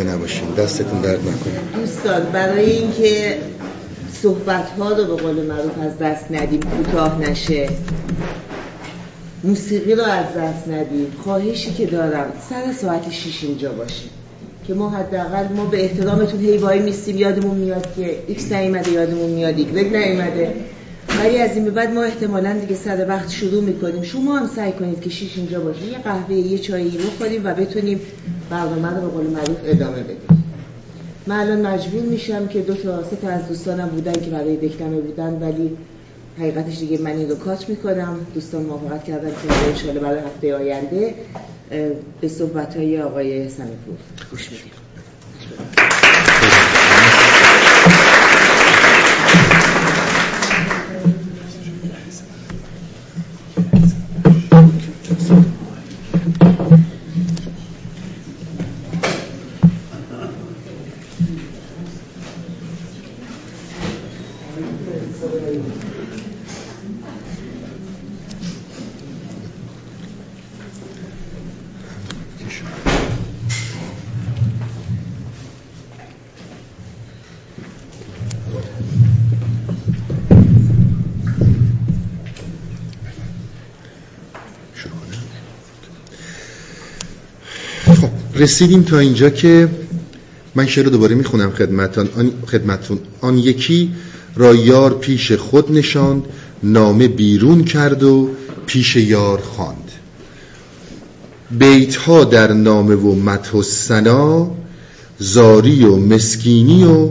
خسته نباشید دستتون درد نکنه. دوستان برای اینکه صحبت ها رو به قول معروف از دست ندیم کوتاه نشه. موسیقی رو از دست ندیم. خواهشی که دارم سر ساعت شیش اینجا باشیم که ما حداقل ما به احترامتون هی وای میستیم یادمون میاد که X نیومده یادمون میاد ایگرگ نیومده. ولی از این به بعد ما احتمالا دیگه سر وقت شروع می‌کنیم. شما هم سعی کنید که شیش اینجا باشه یه قهوه یه چایی بخوریم و بتونیم برنامه رو به قول معروف ادامه بدیم من الان مجبور میشم که دو تا سه تا از دوستانم بودن که برای دکتمه بودن ولی حقیقتش دیگه من این رو کات می‌کنم. دوستان موافقت کردن که انشالله برای هفته آینده به صحبت های آقای سمیپور گوش میدیم رسیدیم تا اینجا که من شعر رو دوباره می‌خونم خدمتان. آن خدمتون. آن یکی را یار پیش خود نشاند نامه بیرون کرد و پیش یار خواند. بیت ها در نامه و مت و سنا زاری و مسکینی و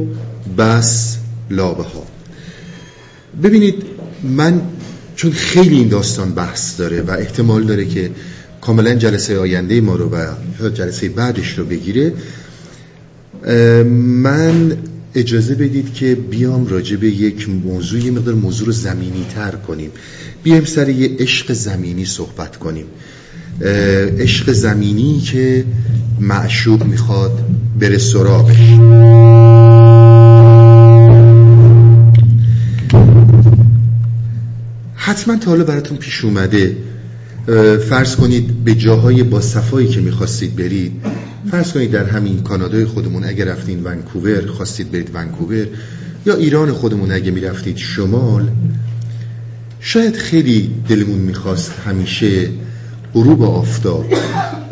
بس لابه ها ببینید من چون خیلی این داستان بحث داره و احتمال داره که کاملا جلسه آینده ما رو و جلسه بعدش رو بگیره. من اجازه بدید که بیام راجع به یک موضوع یه مقدار موضوع رو زمینی تر کنیم. بیایم سر یه عشق زمینی صحبت کنیم. عشق زمینی که معشوق می‌خواد بره سراغش. حتما تا حالا براتون پیش اومده فرض کنید به جاهای با صفایی که می‌خواستید برید فرض کنید در همین کانادای خودمون اگر رفتین ونکوور خواستید برید ونکوور یا ایران خودمون اگه می‌رفتید شمال شاید خیلی دلمون می‌خواست همیشه غروب آفتاب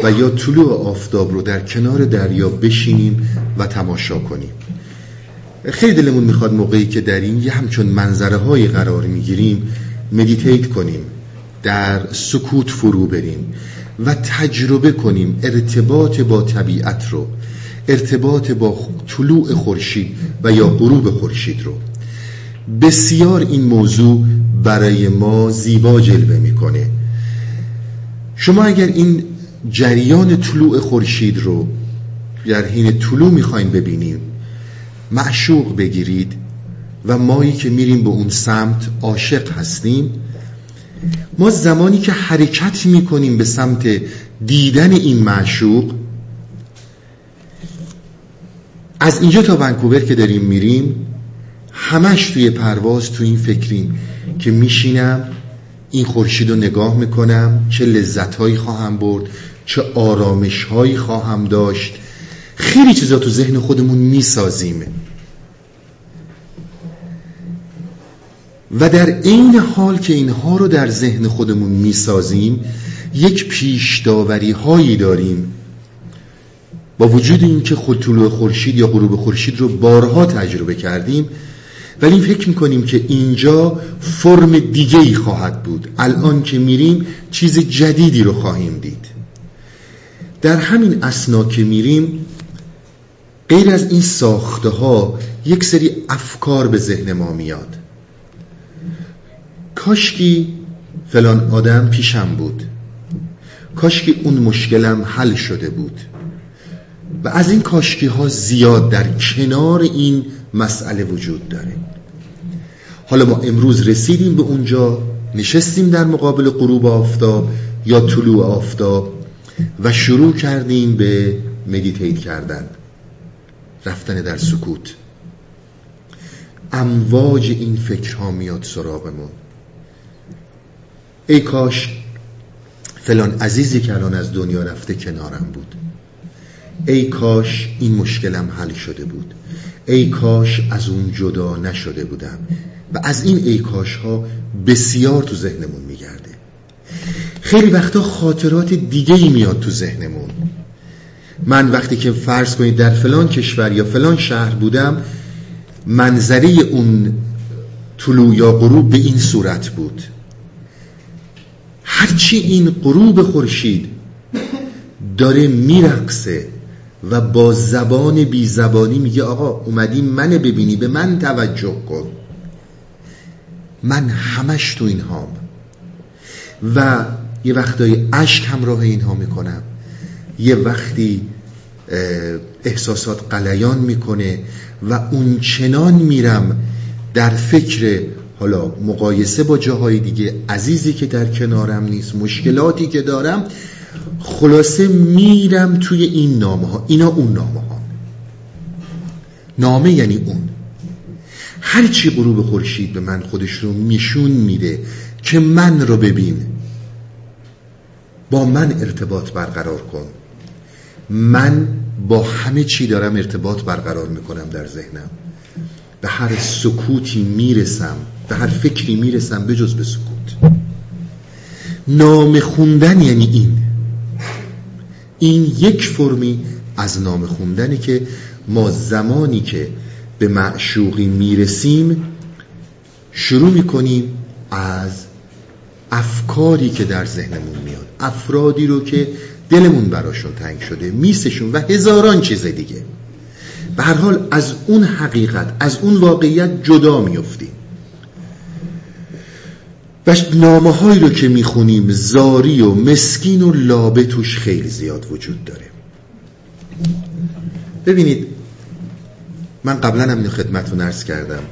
و یا طلوع آفتاب رو در کنار دریا بشینیم و تماشا کنیم. خیلی دلمون می‌خواد موقعی که در این یه همچون منظره های قرار می‌گیریم مدیتیت کنیم. در سکوت فرو بریم و تجربه کنیم ارتباط با طبیعت رو ارتباط با طلوع خورشید و یا غروب خورشید رو. بسیار این موضوع برای ما زیبا جلوه می‌کنه. شما اگر این جریان طلوع خورشید رو در حین طلوع می‌خوایم ببینیم معشوق بگیرید و مایی که میریم به اون سمت عاشق هستیم. ما زمانی که حرکت می‌کنیم به سمت دیدن این معشوق از اینجا تا ونکوور که داریم میریم همش توی پرواز توی این فکریم که میشینم این خورشید رو نگاه می‌کنم چه لذتهایی خواهم برد چه آرامشهایی خواهم داشت. خیلی چیزا تو ذهن خودمون می‌سازیم. و در این حال که اینها رو در ذهن خودمون می‌سازیم یک پیش داوری هایی داریم. با وجود اینکه خود طلوع خورشید یا غروب خورشید رو بارها تجربه کردیم ولی فکر می‌کنیم که اینجا فرم دیگه ای خواهد بود. الان که میریم چیز جدیدی رو خواهیم دید. در همین اسنا که میریم غیر از این ساخته ها یک سری افکار به ذهن ما میاد. کاشکی فلان آدم پیشم بود. کاشکی اون مشکلم حل شده بود. و از این کاشکی ها زیاد در کنار این مسئله وجود داره. حالا ما امروز رسیدیم به اونجا نشستیم در مقابل غروب آفتاب یا طلوع آفتاب و شروع کردیم به مدیتیت کردن. رفتن در سکوت. امواج این فکرها میاد سراغمون. ای کاش فلان عزیزی که الان از دنیا رفته کنارم بود. ای کاش این مشکلم حل شده بود. ای کاش از اون جدا نشده بودم. و از این ای کاش ها بسیار تو ذهنمون میگرده. خیلی وقتا خاطرات دیگه ای میاد تو ذهنمون. من وقتی که فرض کنید در فلان کشور یا فلان شهر بودم منظره اون طلوع یا غروب به این صورت بود. هرچی این غروب خورشید داره میرقصه و با زبان بی زبانی میگه آقا اومدی من ببینی به من توجه کن. من همش تو این هام و یه وقتای عشق همراه اینها می‌کنم. یه وقتی احساسات قلیان می‌کنه و اون چنان میرم در فکر حالا مقایسه با جاهای دیگه عزیزی که در کنارم نیست مشکلاتی که دارم خلاصه میرم توی این نامه ها اینا اون نامه ها نامه یعنی اون. هرچی غروب خورشید به من خودش رو میشون میده که من رو ببین. با من ارتباط برقرار کن. من با همه چی دارم ارتباط برقرار می‌کنم در ذهنم. به هر سکوتی می‌رسم. به هر فکری می‌رسم به جز به سکوت. نام خوندن یعنی این. این یک فرمی از نام خوندنی که ما زمانی که به معشوقی می‌رسیم شروع می‌کنیم از افکاری که در ذهنمون میاد. افرادی رو که دلمون براشون تنگ شده میسشون و هزاران چیز دیگه. به هر حال از اون حقیقت از اون واقعیت جدا میفتیم و نامه هایی رو که می‌خونیم زاری و مسکین و لابه توش خیلی زیاد وجود داره. ببینید من قبلا هم اینو خدمتتون ارز کردم.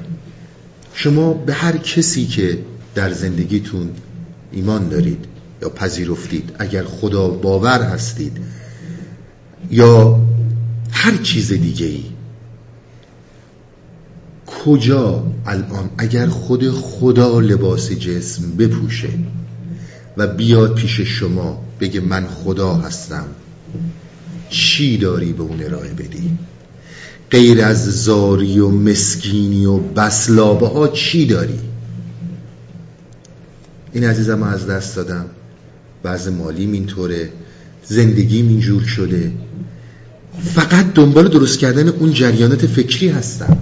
شما به هر کسی که در زندگیتون ایمان دارید یا پذیرفتید اگر خدا باور هستید یا هر چیز دیگه ای کجا الان اگر خود خدا لباس جسم بپوشه و بیاد پیش شما بگه من خدا هستم چی داری به اون ارائه بدی؟ غیر از زاری و مسکینی و بسلابه ها چی داری؟ این عزیزم از دست دادم. بعض مالیم اینطوره زندگیم اینجور شده. فقط دنبال درست کردن اون جریانات فکری هستم.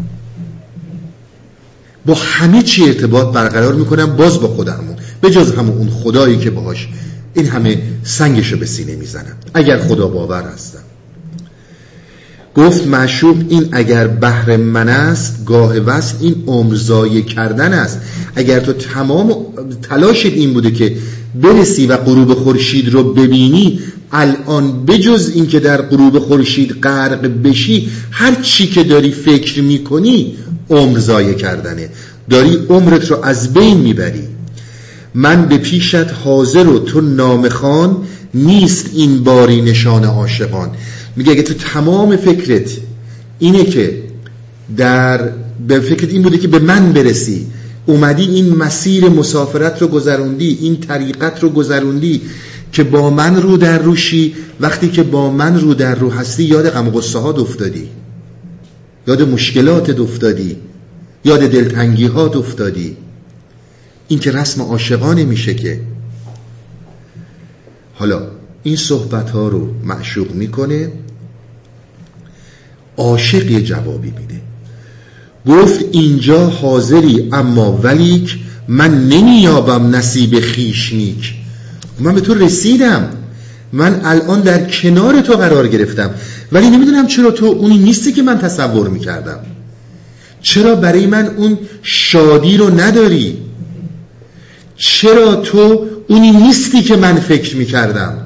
با همه چی ارتباط برقرار می‌کنم باز با خودمون به جز همون اون خدایی که باهاش این همه سنگشو به سینه می‌زنم. اگر خدا باور هستم. گفت معشوق این اگر بهر من است گاه وصل این عمر کردن است. اگر تو تمام تلاشت این بوده که برسی و غروب خورشید رو ببینی الان بجز این که در غروب خورشید غرق بشی هر چی که داری فکر می‌کنی عمر ضایع کردنه. داری عمرت رو از بین می‌بری. من به پیشت حاضر و تو نامخان نیست این باری نشان عاشقان. میگه اگه تو تمام فکرت اینه که در به فکرت این بوده که به من برسی اومدی این مسیر مسافرت رو گذروندی این طریقت رو گذروندی که با من رو در روشی وقتی که با من رو در رو هستی یاد غم غصه ها افتادی. یاد مشکلات افتادی. یاد دلتنگی ها افتادی. این که رسم عاشقانه میشه که. حالا این صحبت ها رو معشوق می‌کنه. عاشق یه جوابی میده. گفت اینجا حاضری اما ولیک من نمیابم نصیب خیش نیک. من به تو رسیدم. من الان در کنار تو قرار گرفتم. ولی نمی‌دونم چرا تو اونی نیستی که من تصور می‌کردم. چرا برای من اون شادی رو نداری؟ چرا تو اونی نیستی که من فکر می‌کردم؟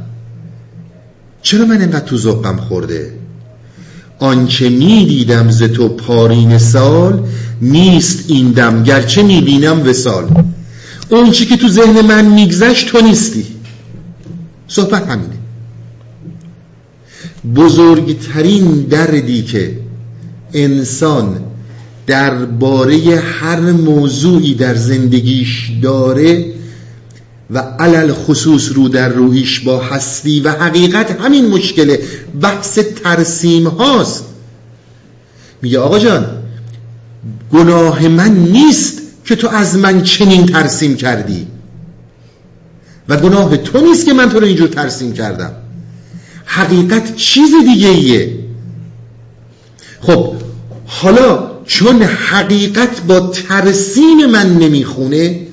چرا من اینقدر تو ذوقم خورده؟ آنچه می‌دیدم ز تو پارین سال نیست این دم گرچه می‌بینم وسال اون که تو ذهن من میگذشت تو نیستی. صحبت همینه. بزرگترین دردی که انسان درباره هر موضوعی در زندگیش داره و علل خصوص رو در رویش با هستی و حقیقت همین مشکله بحث ترسیم هاست. میگه آقا جان گناه من نیست که تو از من چنین ترسیم کردی. و گناه تو نیست که من تو رو اینجور ترسیم کردم. حقیقت چیز دیگه ایه. خب حالا چون حقیقت با ترسیم من نمی‌خونه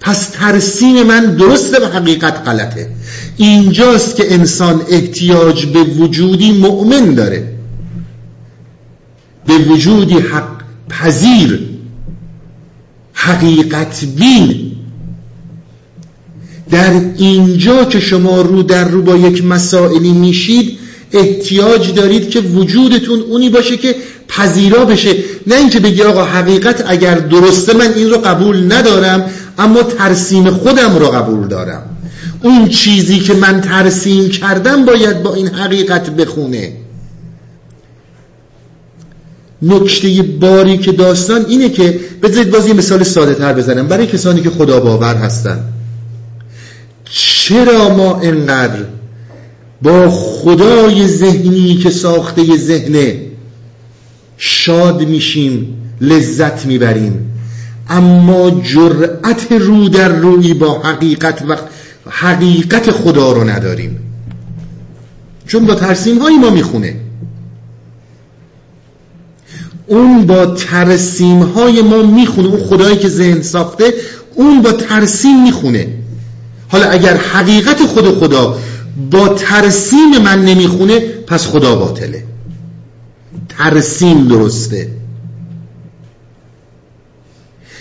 پس ترسیم من درسته و حقیقت غلطه. اینجاست که انسان احتیاج به وجودی مؤمن داره. به وجودی حق پذیر حقیقت بین. در اینجا که شما رو در رو با یک مسائلی میشید احتیاج دارید که وجودتون اونی باشه که پذیرا بشه. نه اینکه بگی آقا حقیقت اگر درسته من این رو قبول ندارم اما ترسیم خودم رو قبول دارم. اون چیزی که من ترسیم کردم باید با این حقیقت بخونه. نکته باری که داستان اینه که بذارید باز یه مثال ساده تر بزنم. برای کسانی که خدا باور هستن. چرا ما انقدر با خدای ذهنی که ساخته ذهنه شاد میشیم لذت می‌بریم؟ اما جرأت رو در روی با حقیقت و حقیقت خدا رو نداریم. چون با ترسیم های ما می‌خونه. اون با ترسیم های ما می‌خونه اون خدایی که ذهن ساخته اون با ترسیم می‌خونه. حالا اگر حقیقت خود خدا با ترسیم من نمی‌خونه پس خدا باطله. ترسیم درسته.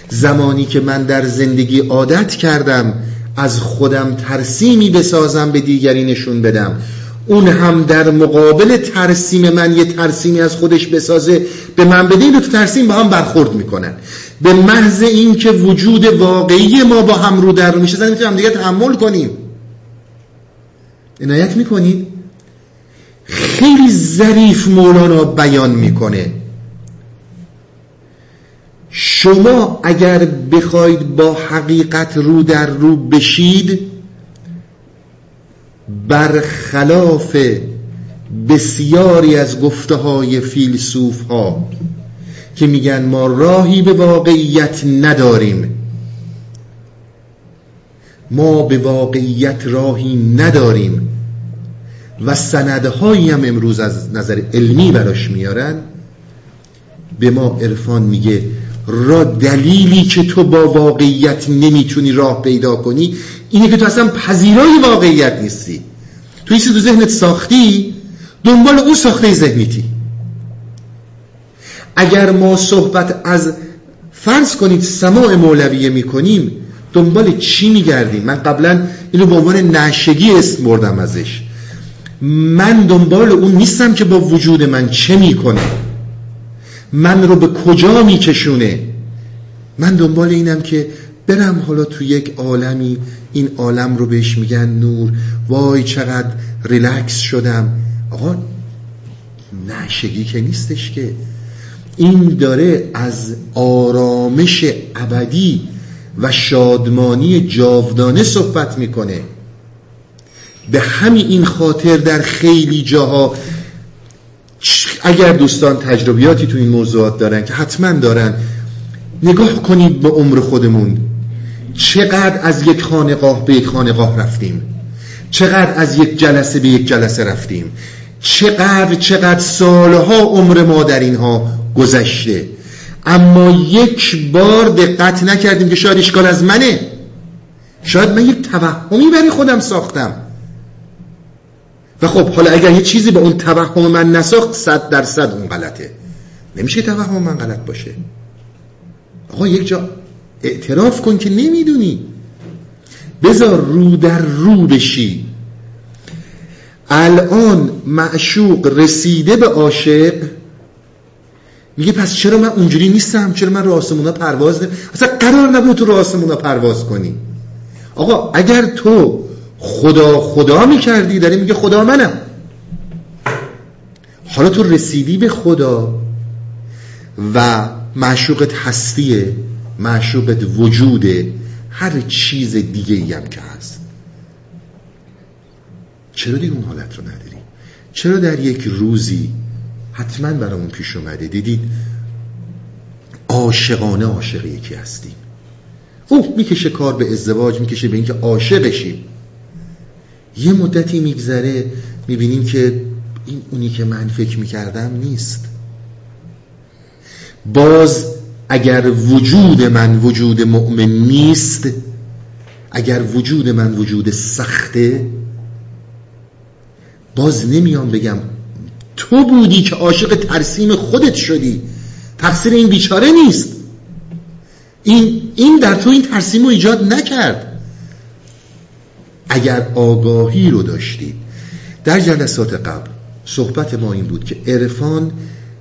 زمانی که من در زندگی عادت کردم از خودم ترسیمی بسازم به دیگری نشون بدم. اون هم در مقابل ترسیم من یه ترسیمی از خودش بسازه به من بده این دو ترسیم با هم برخورد می‌کنن. به محض اینکه وجود واقعی ما با هم رو در رو میشه زن هم دیگه تحمل کنیم. عنایت می‌کنید؟ خیلی ظریف مولانا بیان می‌کنه. شما اگر بخواید با حقیقت رو در رو بشید برخلاف بسیاری از گفته های فیلسوف ها که میگن ما راهی به واقعیت نداریم. ما به واقعیت راهی نداریم. و سندهایی هم امروز از نظر علمی براش میارن. به ما عرفان میگه را دلیلی که تو با واقعیت نمی‌تونی راه پیدا کنی اینه که تو اصلا پذیرای واقعیت نیستی. تو تو ذهنت ساختی دنبال اون ساخته ذهنیتی. اگر ما صحبت از فرض کنید سماع مولویه می‌کنیم دنبال چی میگردیم؟ من قبلا اینو به عنوان نشگی اسم بردم ازش. من دنبال اون نیستم که با وجود من چه می‌کنه. من رو به کجا میکشونه من دنبال اینم که برم حالا تو یک عالمی این عالم رو بهش میگن نور. وای چقدر ریلکس شدم. آقا نشگی که نیستش که. این داره از آرامش ابدی و شادمانی جاودانه صحبت می‌کنه. به همین این خاطر در خیلی جاها اگر دوستان تجربیاتی تو این موضوعات دارن که حتما دارن نگاه کنید به عمر خودمون. چقدر از یک خانقاه به یک خانقاه رفتیم. چقدر از یک جلسه به یک جلسه رفتیم. چقدر چقدر سالها عمر ما در اینها گذشته. اما یک بار دقت نکردیم که شاید اشکال از منه. شاید من یک توهمی برای خودم ساختم. و خب حالا اگر یه چیزی به اون توهم من نساخت صد درصد اون غلطه. نمیشه توهم من غلط باشه. آقا یک جا اعتراف کن که نمی‌دونی. بذار رو در رو بشی. الان معشوق رسیده به عاشق میگه پس چرا من اونجوری نیستم؟ چرا من رو آسمونا پرواز نمی اصلا قرار نبود تو رو آسمونا پرواز کنی. آقا اگر تو خدا خدا می‌کردی داری میگه خدا منم. حالا تو رسیدی به خدا و معشوقت هستیه معشوقت وجوده هر چیز دیگه ای که هست. چرا دیگه اون حالت رو نداری؟ چرا در یک روزی حتما برامون پیش اومده. دیدید عاشقانه عاشق یکی هستیم. او می‌کشه کار به ازدواج می‌کشه به اینکه عاشقشیم یه مدتی میگذره می‌بینیم که این اونی که من فکر می‌کردم نیست. باز اگر وجود من وجود مؤمن نیست اگر وجود من وجود سخته باز نمیام بگم تو بودی که عاشق ترسیم خودت شدی. تقصیر این بیچاره نیست. این, این در تو این ترسیم رو ایجاد نکرد. اگر آگاهی رو داشتید در جلسات قبل صحبت ما این بود که عرفان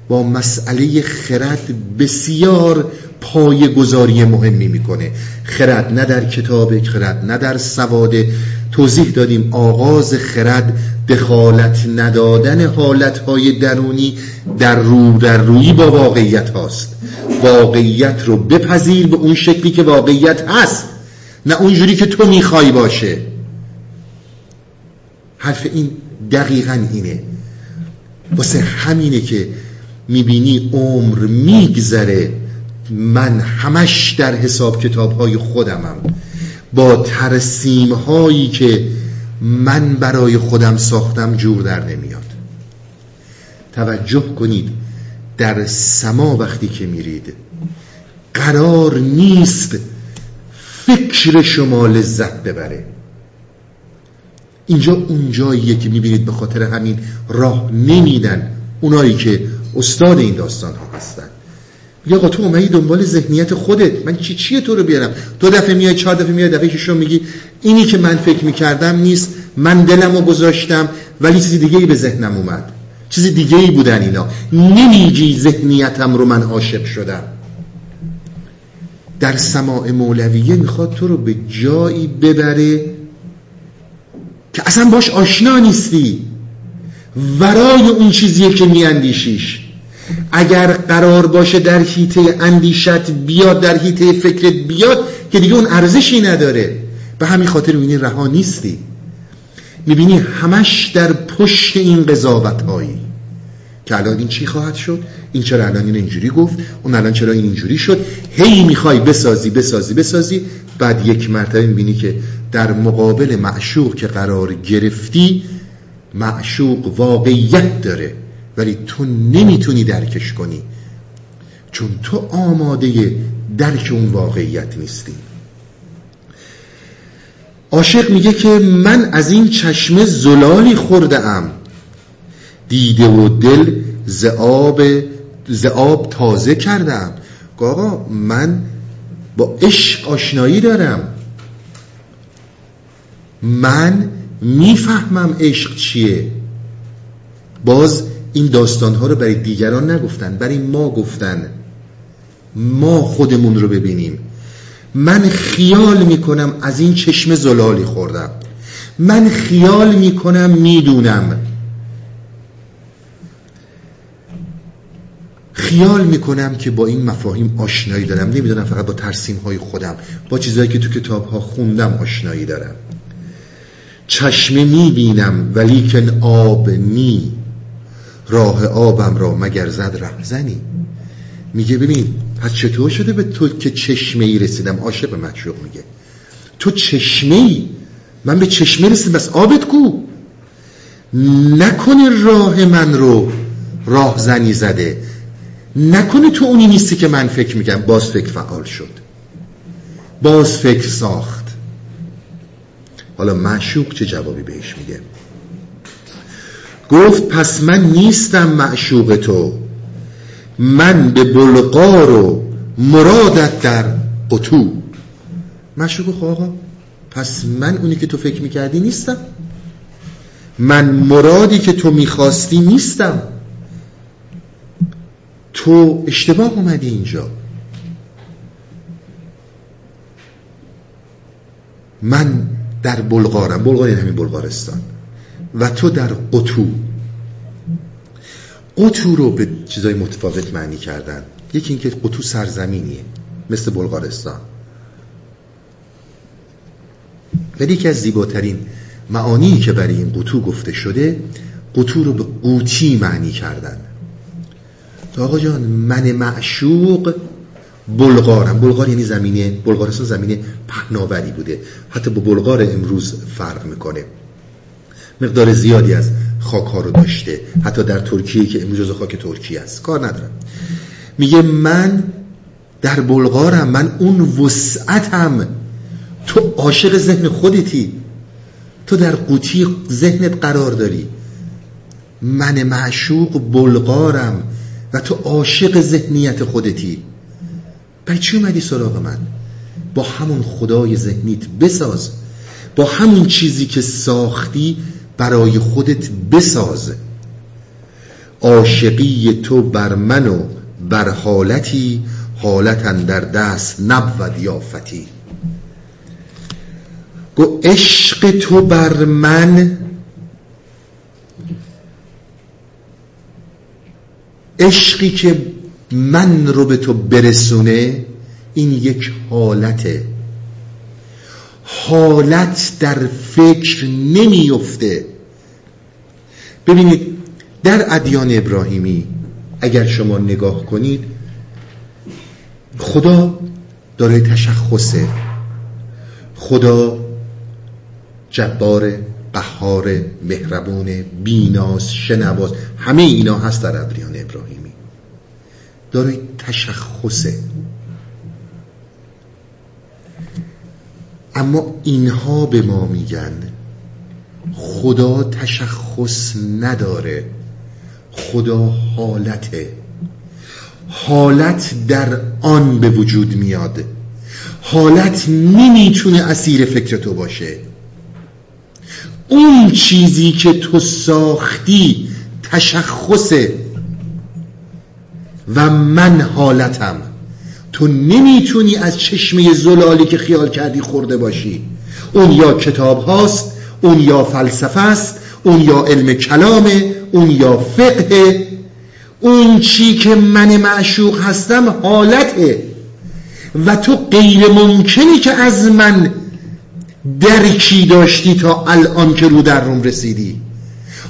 با مسئله خرد بسیار پای گذاری مهمی می‌کنه. خرد نه در کتاب خرد نه در سواده توضیح دادیم آغاز خرد دخالت ندادن حالتهای درونی در رو در روی با واقعیت هاست. واقعیت رو بپذیر به اون شکلی که واقعیت هست نه اونجوری که تو می‌خوای باشه. حرف این دقیقا اینه. واسه همینه که می‌بینی عمر میگذره. من همش در حساب کتاب های خودمم. با ترسیم هایی که من برای خودم ساختم جور در نمیاد. توجه کنید در سما وقتی که میرید قرار نیست فکر شما لذت ببره. اینجا اون جاییه که می‌بینید به خاطر همین راه نمیدن اونایی که استاد این داستان ها هستن. یا آقا تو اومدی دنبال ذهنیت خودت. من چی چیه تو رو بیارم؟ دو دفعه میای چهار دفعه میای دفعه شما میگی اینی که من فکر می‌کردم نیست من دلمو گذاشتم ولی چیزی دیگه ای به ذهنم اومد. چیزی دیگه ای بودن اینا. نمیگی ذهنیتم رو من عاشق شدم. در سماع مولویه می‌خواد تو رو به جایی ببره که اصلا باش آشنا نیستی. ورای اون چیزیه که میاندیشیش. اگر قرار باشه در حیطه اندیشت بیاد در حیطه فکرت بیاد که دیگه اون ارزشی نداره. به همین خاطر می‌بینی رها نیستی. می‌بینی همش در پشت این قضاوت هایی. که الان این چی خواهد شد؟ این چرا الان این اینجوری گفت؟ اون الان چرا این اینجوری شد؟ هی می‌خوای بسازی بسازی بسازی. بعد یک مرتبه می‌بینی که در مقابل معشوق که قرار گرفتی معشوق واقعیت داره. ولی تو نمی‌تونی درکش کنی. چون تو آماده درک اون واقعیت نیستی. عاشق میگه که من از این چشمه زلالی خورده ام دیده و دل زعاب زعاب تازه کردم آقا من با عشق آشنایی دارم. من می‌فهمم عشق چیه. باز این داستان ها رو برای دیگران نگفتن برای ما گفتن. ما خودمون رو ببینیم. من خیال می‌کنم از این چشم زلالی خوردم. من خیال می‌کنم می‌دونم. خیال می‌کنم که با این مفاهیم آشنایی دارم. نمی‌دونم فقط با ترسیم های خودم با چیزهایی که تو کتاب ها خوندم آشنایی دارم. چشمه می‌بینم ولیکن آب نی. راه آبم را مگر زد رهزنی میگه ببین پس چطور شده به تو که چشمه ای رسیدم؟ عاشق مشوق میگه. تو چشمه ای من به چشمه رسیدم بس آبت کو. نکنه راه من رو راهزنی زده. نکنه تو اونی نیستی که من فکر میگم باز فکر فعال شد. باز فکر ساخت. حالا معشوق چه جوابی بهش میگه گفت پس من نیستم معشوق تو. من به بلغار و مرادت در قطو معشوق خب آقا پس من اونی که تو فکر می‌کردی نیستم. من مرادی که تو می‌خواستی نیستم. تو اشتباه اومدی اینجا. من در بلغارم. بلغار یعنی همین بلغارستان. و تو در قطو. قطو رو به چیزای متفاوت معنی کردن. یکی اینکه قطو سرزمینیه مثل بلغارستان. ولی یکی از زیباترین معانی که برای این قطو گفته شده قطو رو به قوتی معنی کردن. آقا جان من معشوق بلغارم. بلغار یعنی زمینه بلغارستان زمینه پهناوری بوده. حتی با بلغار امروز فرق می‌کنه. مقدار زیادی از خاک ها رو داشته. حتی در ترکیه که امروز خاک ترکیه است. کار ندارم. میگه من در بلغارم. من اون وسعتم. تو عاشق ذهن خودتی. تو در قوطی ذهنت قرار داری. من معشوق بلغارم و تو عاشق ذهنیت خودتی. برای چی اومدی سراغ من؟ با همون خدای ذهنیت بساز. با همون چیزی که ساختی برای خودت بساز عاشقی تو بر من و بر حالتی حالتا در دست نبود یافتی. گو عشق تو بر من عشقی که من رو به تو برسونه این یک حالته حالت در فکر نمیفته ببینید در ادیان ابراهیمی اگر شما نگاه کنید خدا داره تشخصه. خدا جبار قهار مهربون بیناس شنواز همه اینا هست در ادیان ابراهیمی. داره تشخصه. اما اینها به ما میگن. خدا تشخص نداره. خدا حالته. حالت در آن به وجود میاد. حالت نمی‌تونه اسیر فکر تو باشه. اون چیزی که تو ساختی تشخصه. و من حالتم. تو نمی‌تونی از چشمه زلالی که خیال کردی خورده باشی. اون یا کتاب هاست اون یا فلسفه است اون یا علم کلامه اون یا فقه. اون چی که من معشوق هستم حالته. و تو غیر ممکنی که از من درکی داشتی تا الان که رو در روم رسیدی.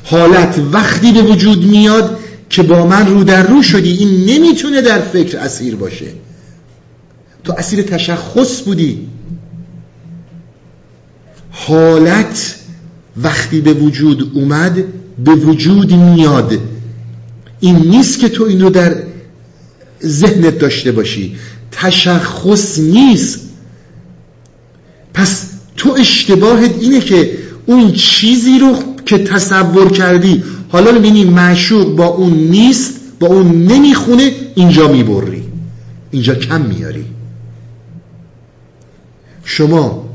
حالت وقتی به وجود میاد که با من رو در رو شدی این نمی‌تونه در فکر اسیر باشه. تو اسیر تشخص بودی. حالت وقتی به وجود اومد به وجود میاد. این نیست که تو این رو در ذهنت داشته باشی. تشخص نیست. پس تو اشتباهت اینه که اون چیزی رو که تصور کردی حالا ببینی معشوق با اون نیست با اون نمی‌خونه اینجا می‌بری. اینجا کم میاری. شما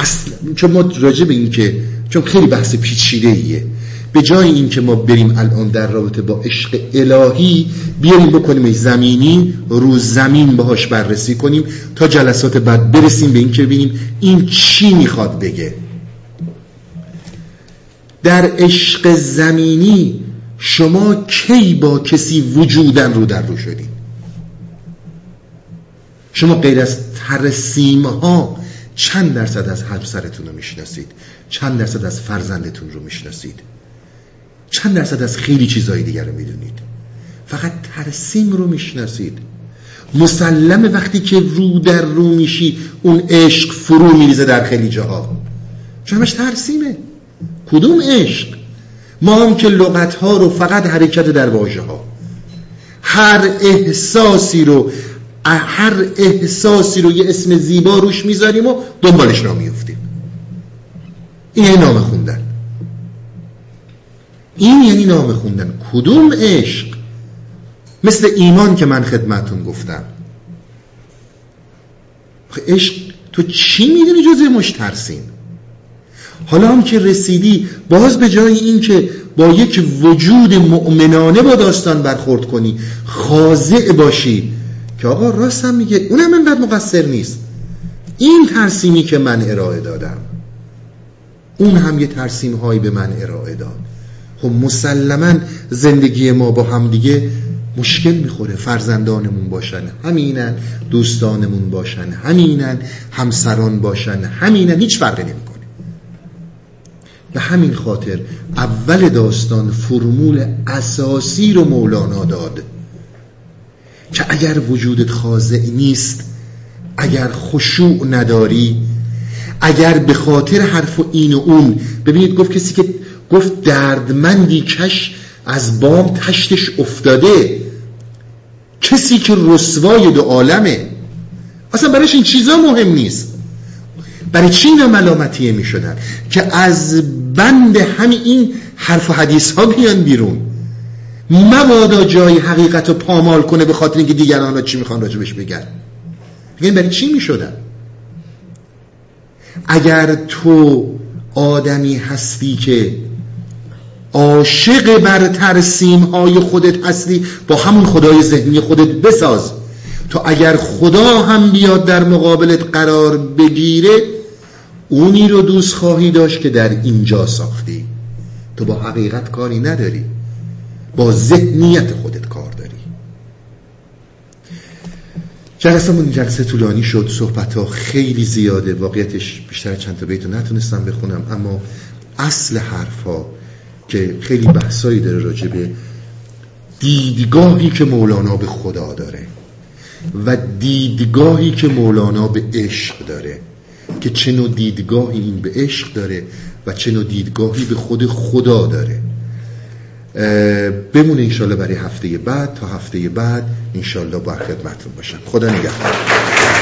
اصلا چون ما راجع به این که چون خیلی بحث پیچیده ایه به جای این که ما بریم الان در رابطه با عشق الهی بیاریم بکنیم زمینی رو زمین باهاش بررسی کنیم تا جلسات بعد برسیم به این که ببینیم این چی می‌خواد بگه. در عشق زمینی شما کی با کسی وجودن رو در رو شدین شما غیر از ترسیم ها چند درصد از همسرتون رو می‌شناسید؟ چند درصد از فرزندتون رو می‌شناسید؟ چند درصد از خیلی چیزهای دیگر رو می‌دونید؟ فقط ترسیم رو می‌شناسید. مسلم وقتی که رو در رو میشی اون عشق فرو میریزه در خیلی جاها. چون همش ترسیمه. کدوم عشق؟ ما هم که لغت ها رو فقط حرکت در واژه ها هر احساسی رو هر احساسی رو یه اسم زیبا روش می‌ذاریم و دنبالش را میفتیم این یعنی نام خوندن. این یعنی نام خوندن. کدوم عشق؟ مثل ایمان که من خدمتون گفتم. عشق تو چی می‌دونی جزء مش ترسیم حالا هم که رسیدی باز به جای این که با یک وجود مؤمنانه با داستان برخورد کنی خاضع باشی. که آقا راست هم میگه اونم انقدر مقصر نیست. این ترسیمی که من ارائه دادم اون هم یه ترسیم هایی به من ارائه داد. خب مسلما زندگی ما با هم دیگه مشکل می‌خوره فرزندانمون باشن همینن دوستانمون باشن همینن همسران باشن همینن هیچ فرقی نمی‌کنه. به همین خاطر اول داستان فرمول اساسی رو مولانا داد. که اگر وجودت خاضع نیست اگر خشوع نداری اگر به خاطر حرف و این و اون ببینید گفت کسی که گفت دردمندی کش از بام تشتش افتاده کسی که رسوای دو عالمه اصلا برایش این چیزا مهم نیست. برای چی اینا ملامتیه می شدن که از بند همین این حرف و حدیث ها بیان بیرون. مبادا جای حقیقت رو پامال کنه به خاطر اینکه دیگران چی می‌خوان راجبش بگن. بگن برای چی می‌شدن؟ اگر تو آدمی هستی که عاشق بر ترسیم های خودت هستی با همون خدای ذهنی خودت بساز. تو اگر خدا هم بیاد در مقابلت قرار بگیره اونی رو دوست خواهی داشت که در اینجا ساختی. تو با حقیقت کاری نداری. با ذهنیت خودت کار داری. جلسمون جلسه طولانی شد صحبت ها خیلی زیاده واقعیتش بیشتر چند تا بیتو نتونستم بخونم اما اصل حرف ها که خیلی بحثایی داره راجع به دیدگاهی که مولانا به خدا داره و دیدگاهی که مولانا به عشق داره که چه نوع دیدگاهی این به عشق داره و چه نوع دیدگاهی به خود خدا داره. بمونه انشالله برای هفته بعد تا هفته بعد انشالله با خدمتون باشم. خدا نگهدار.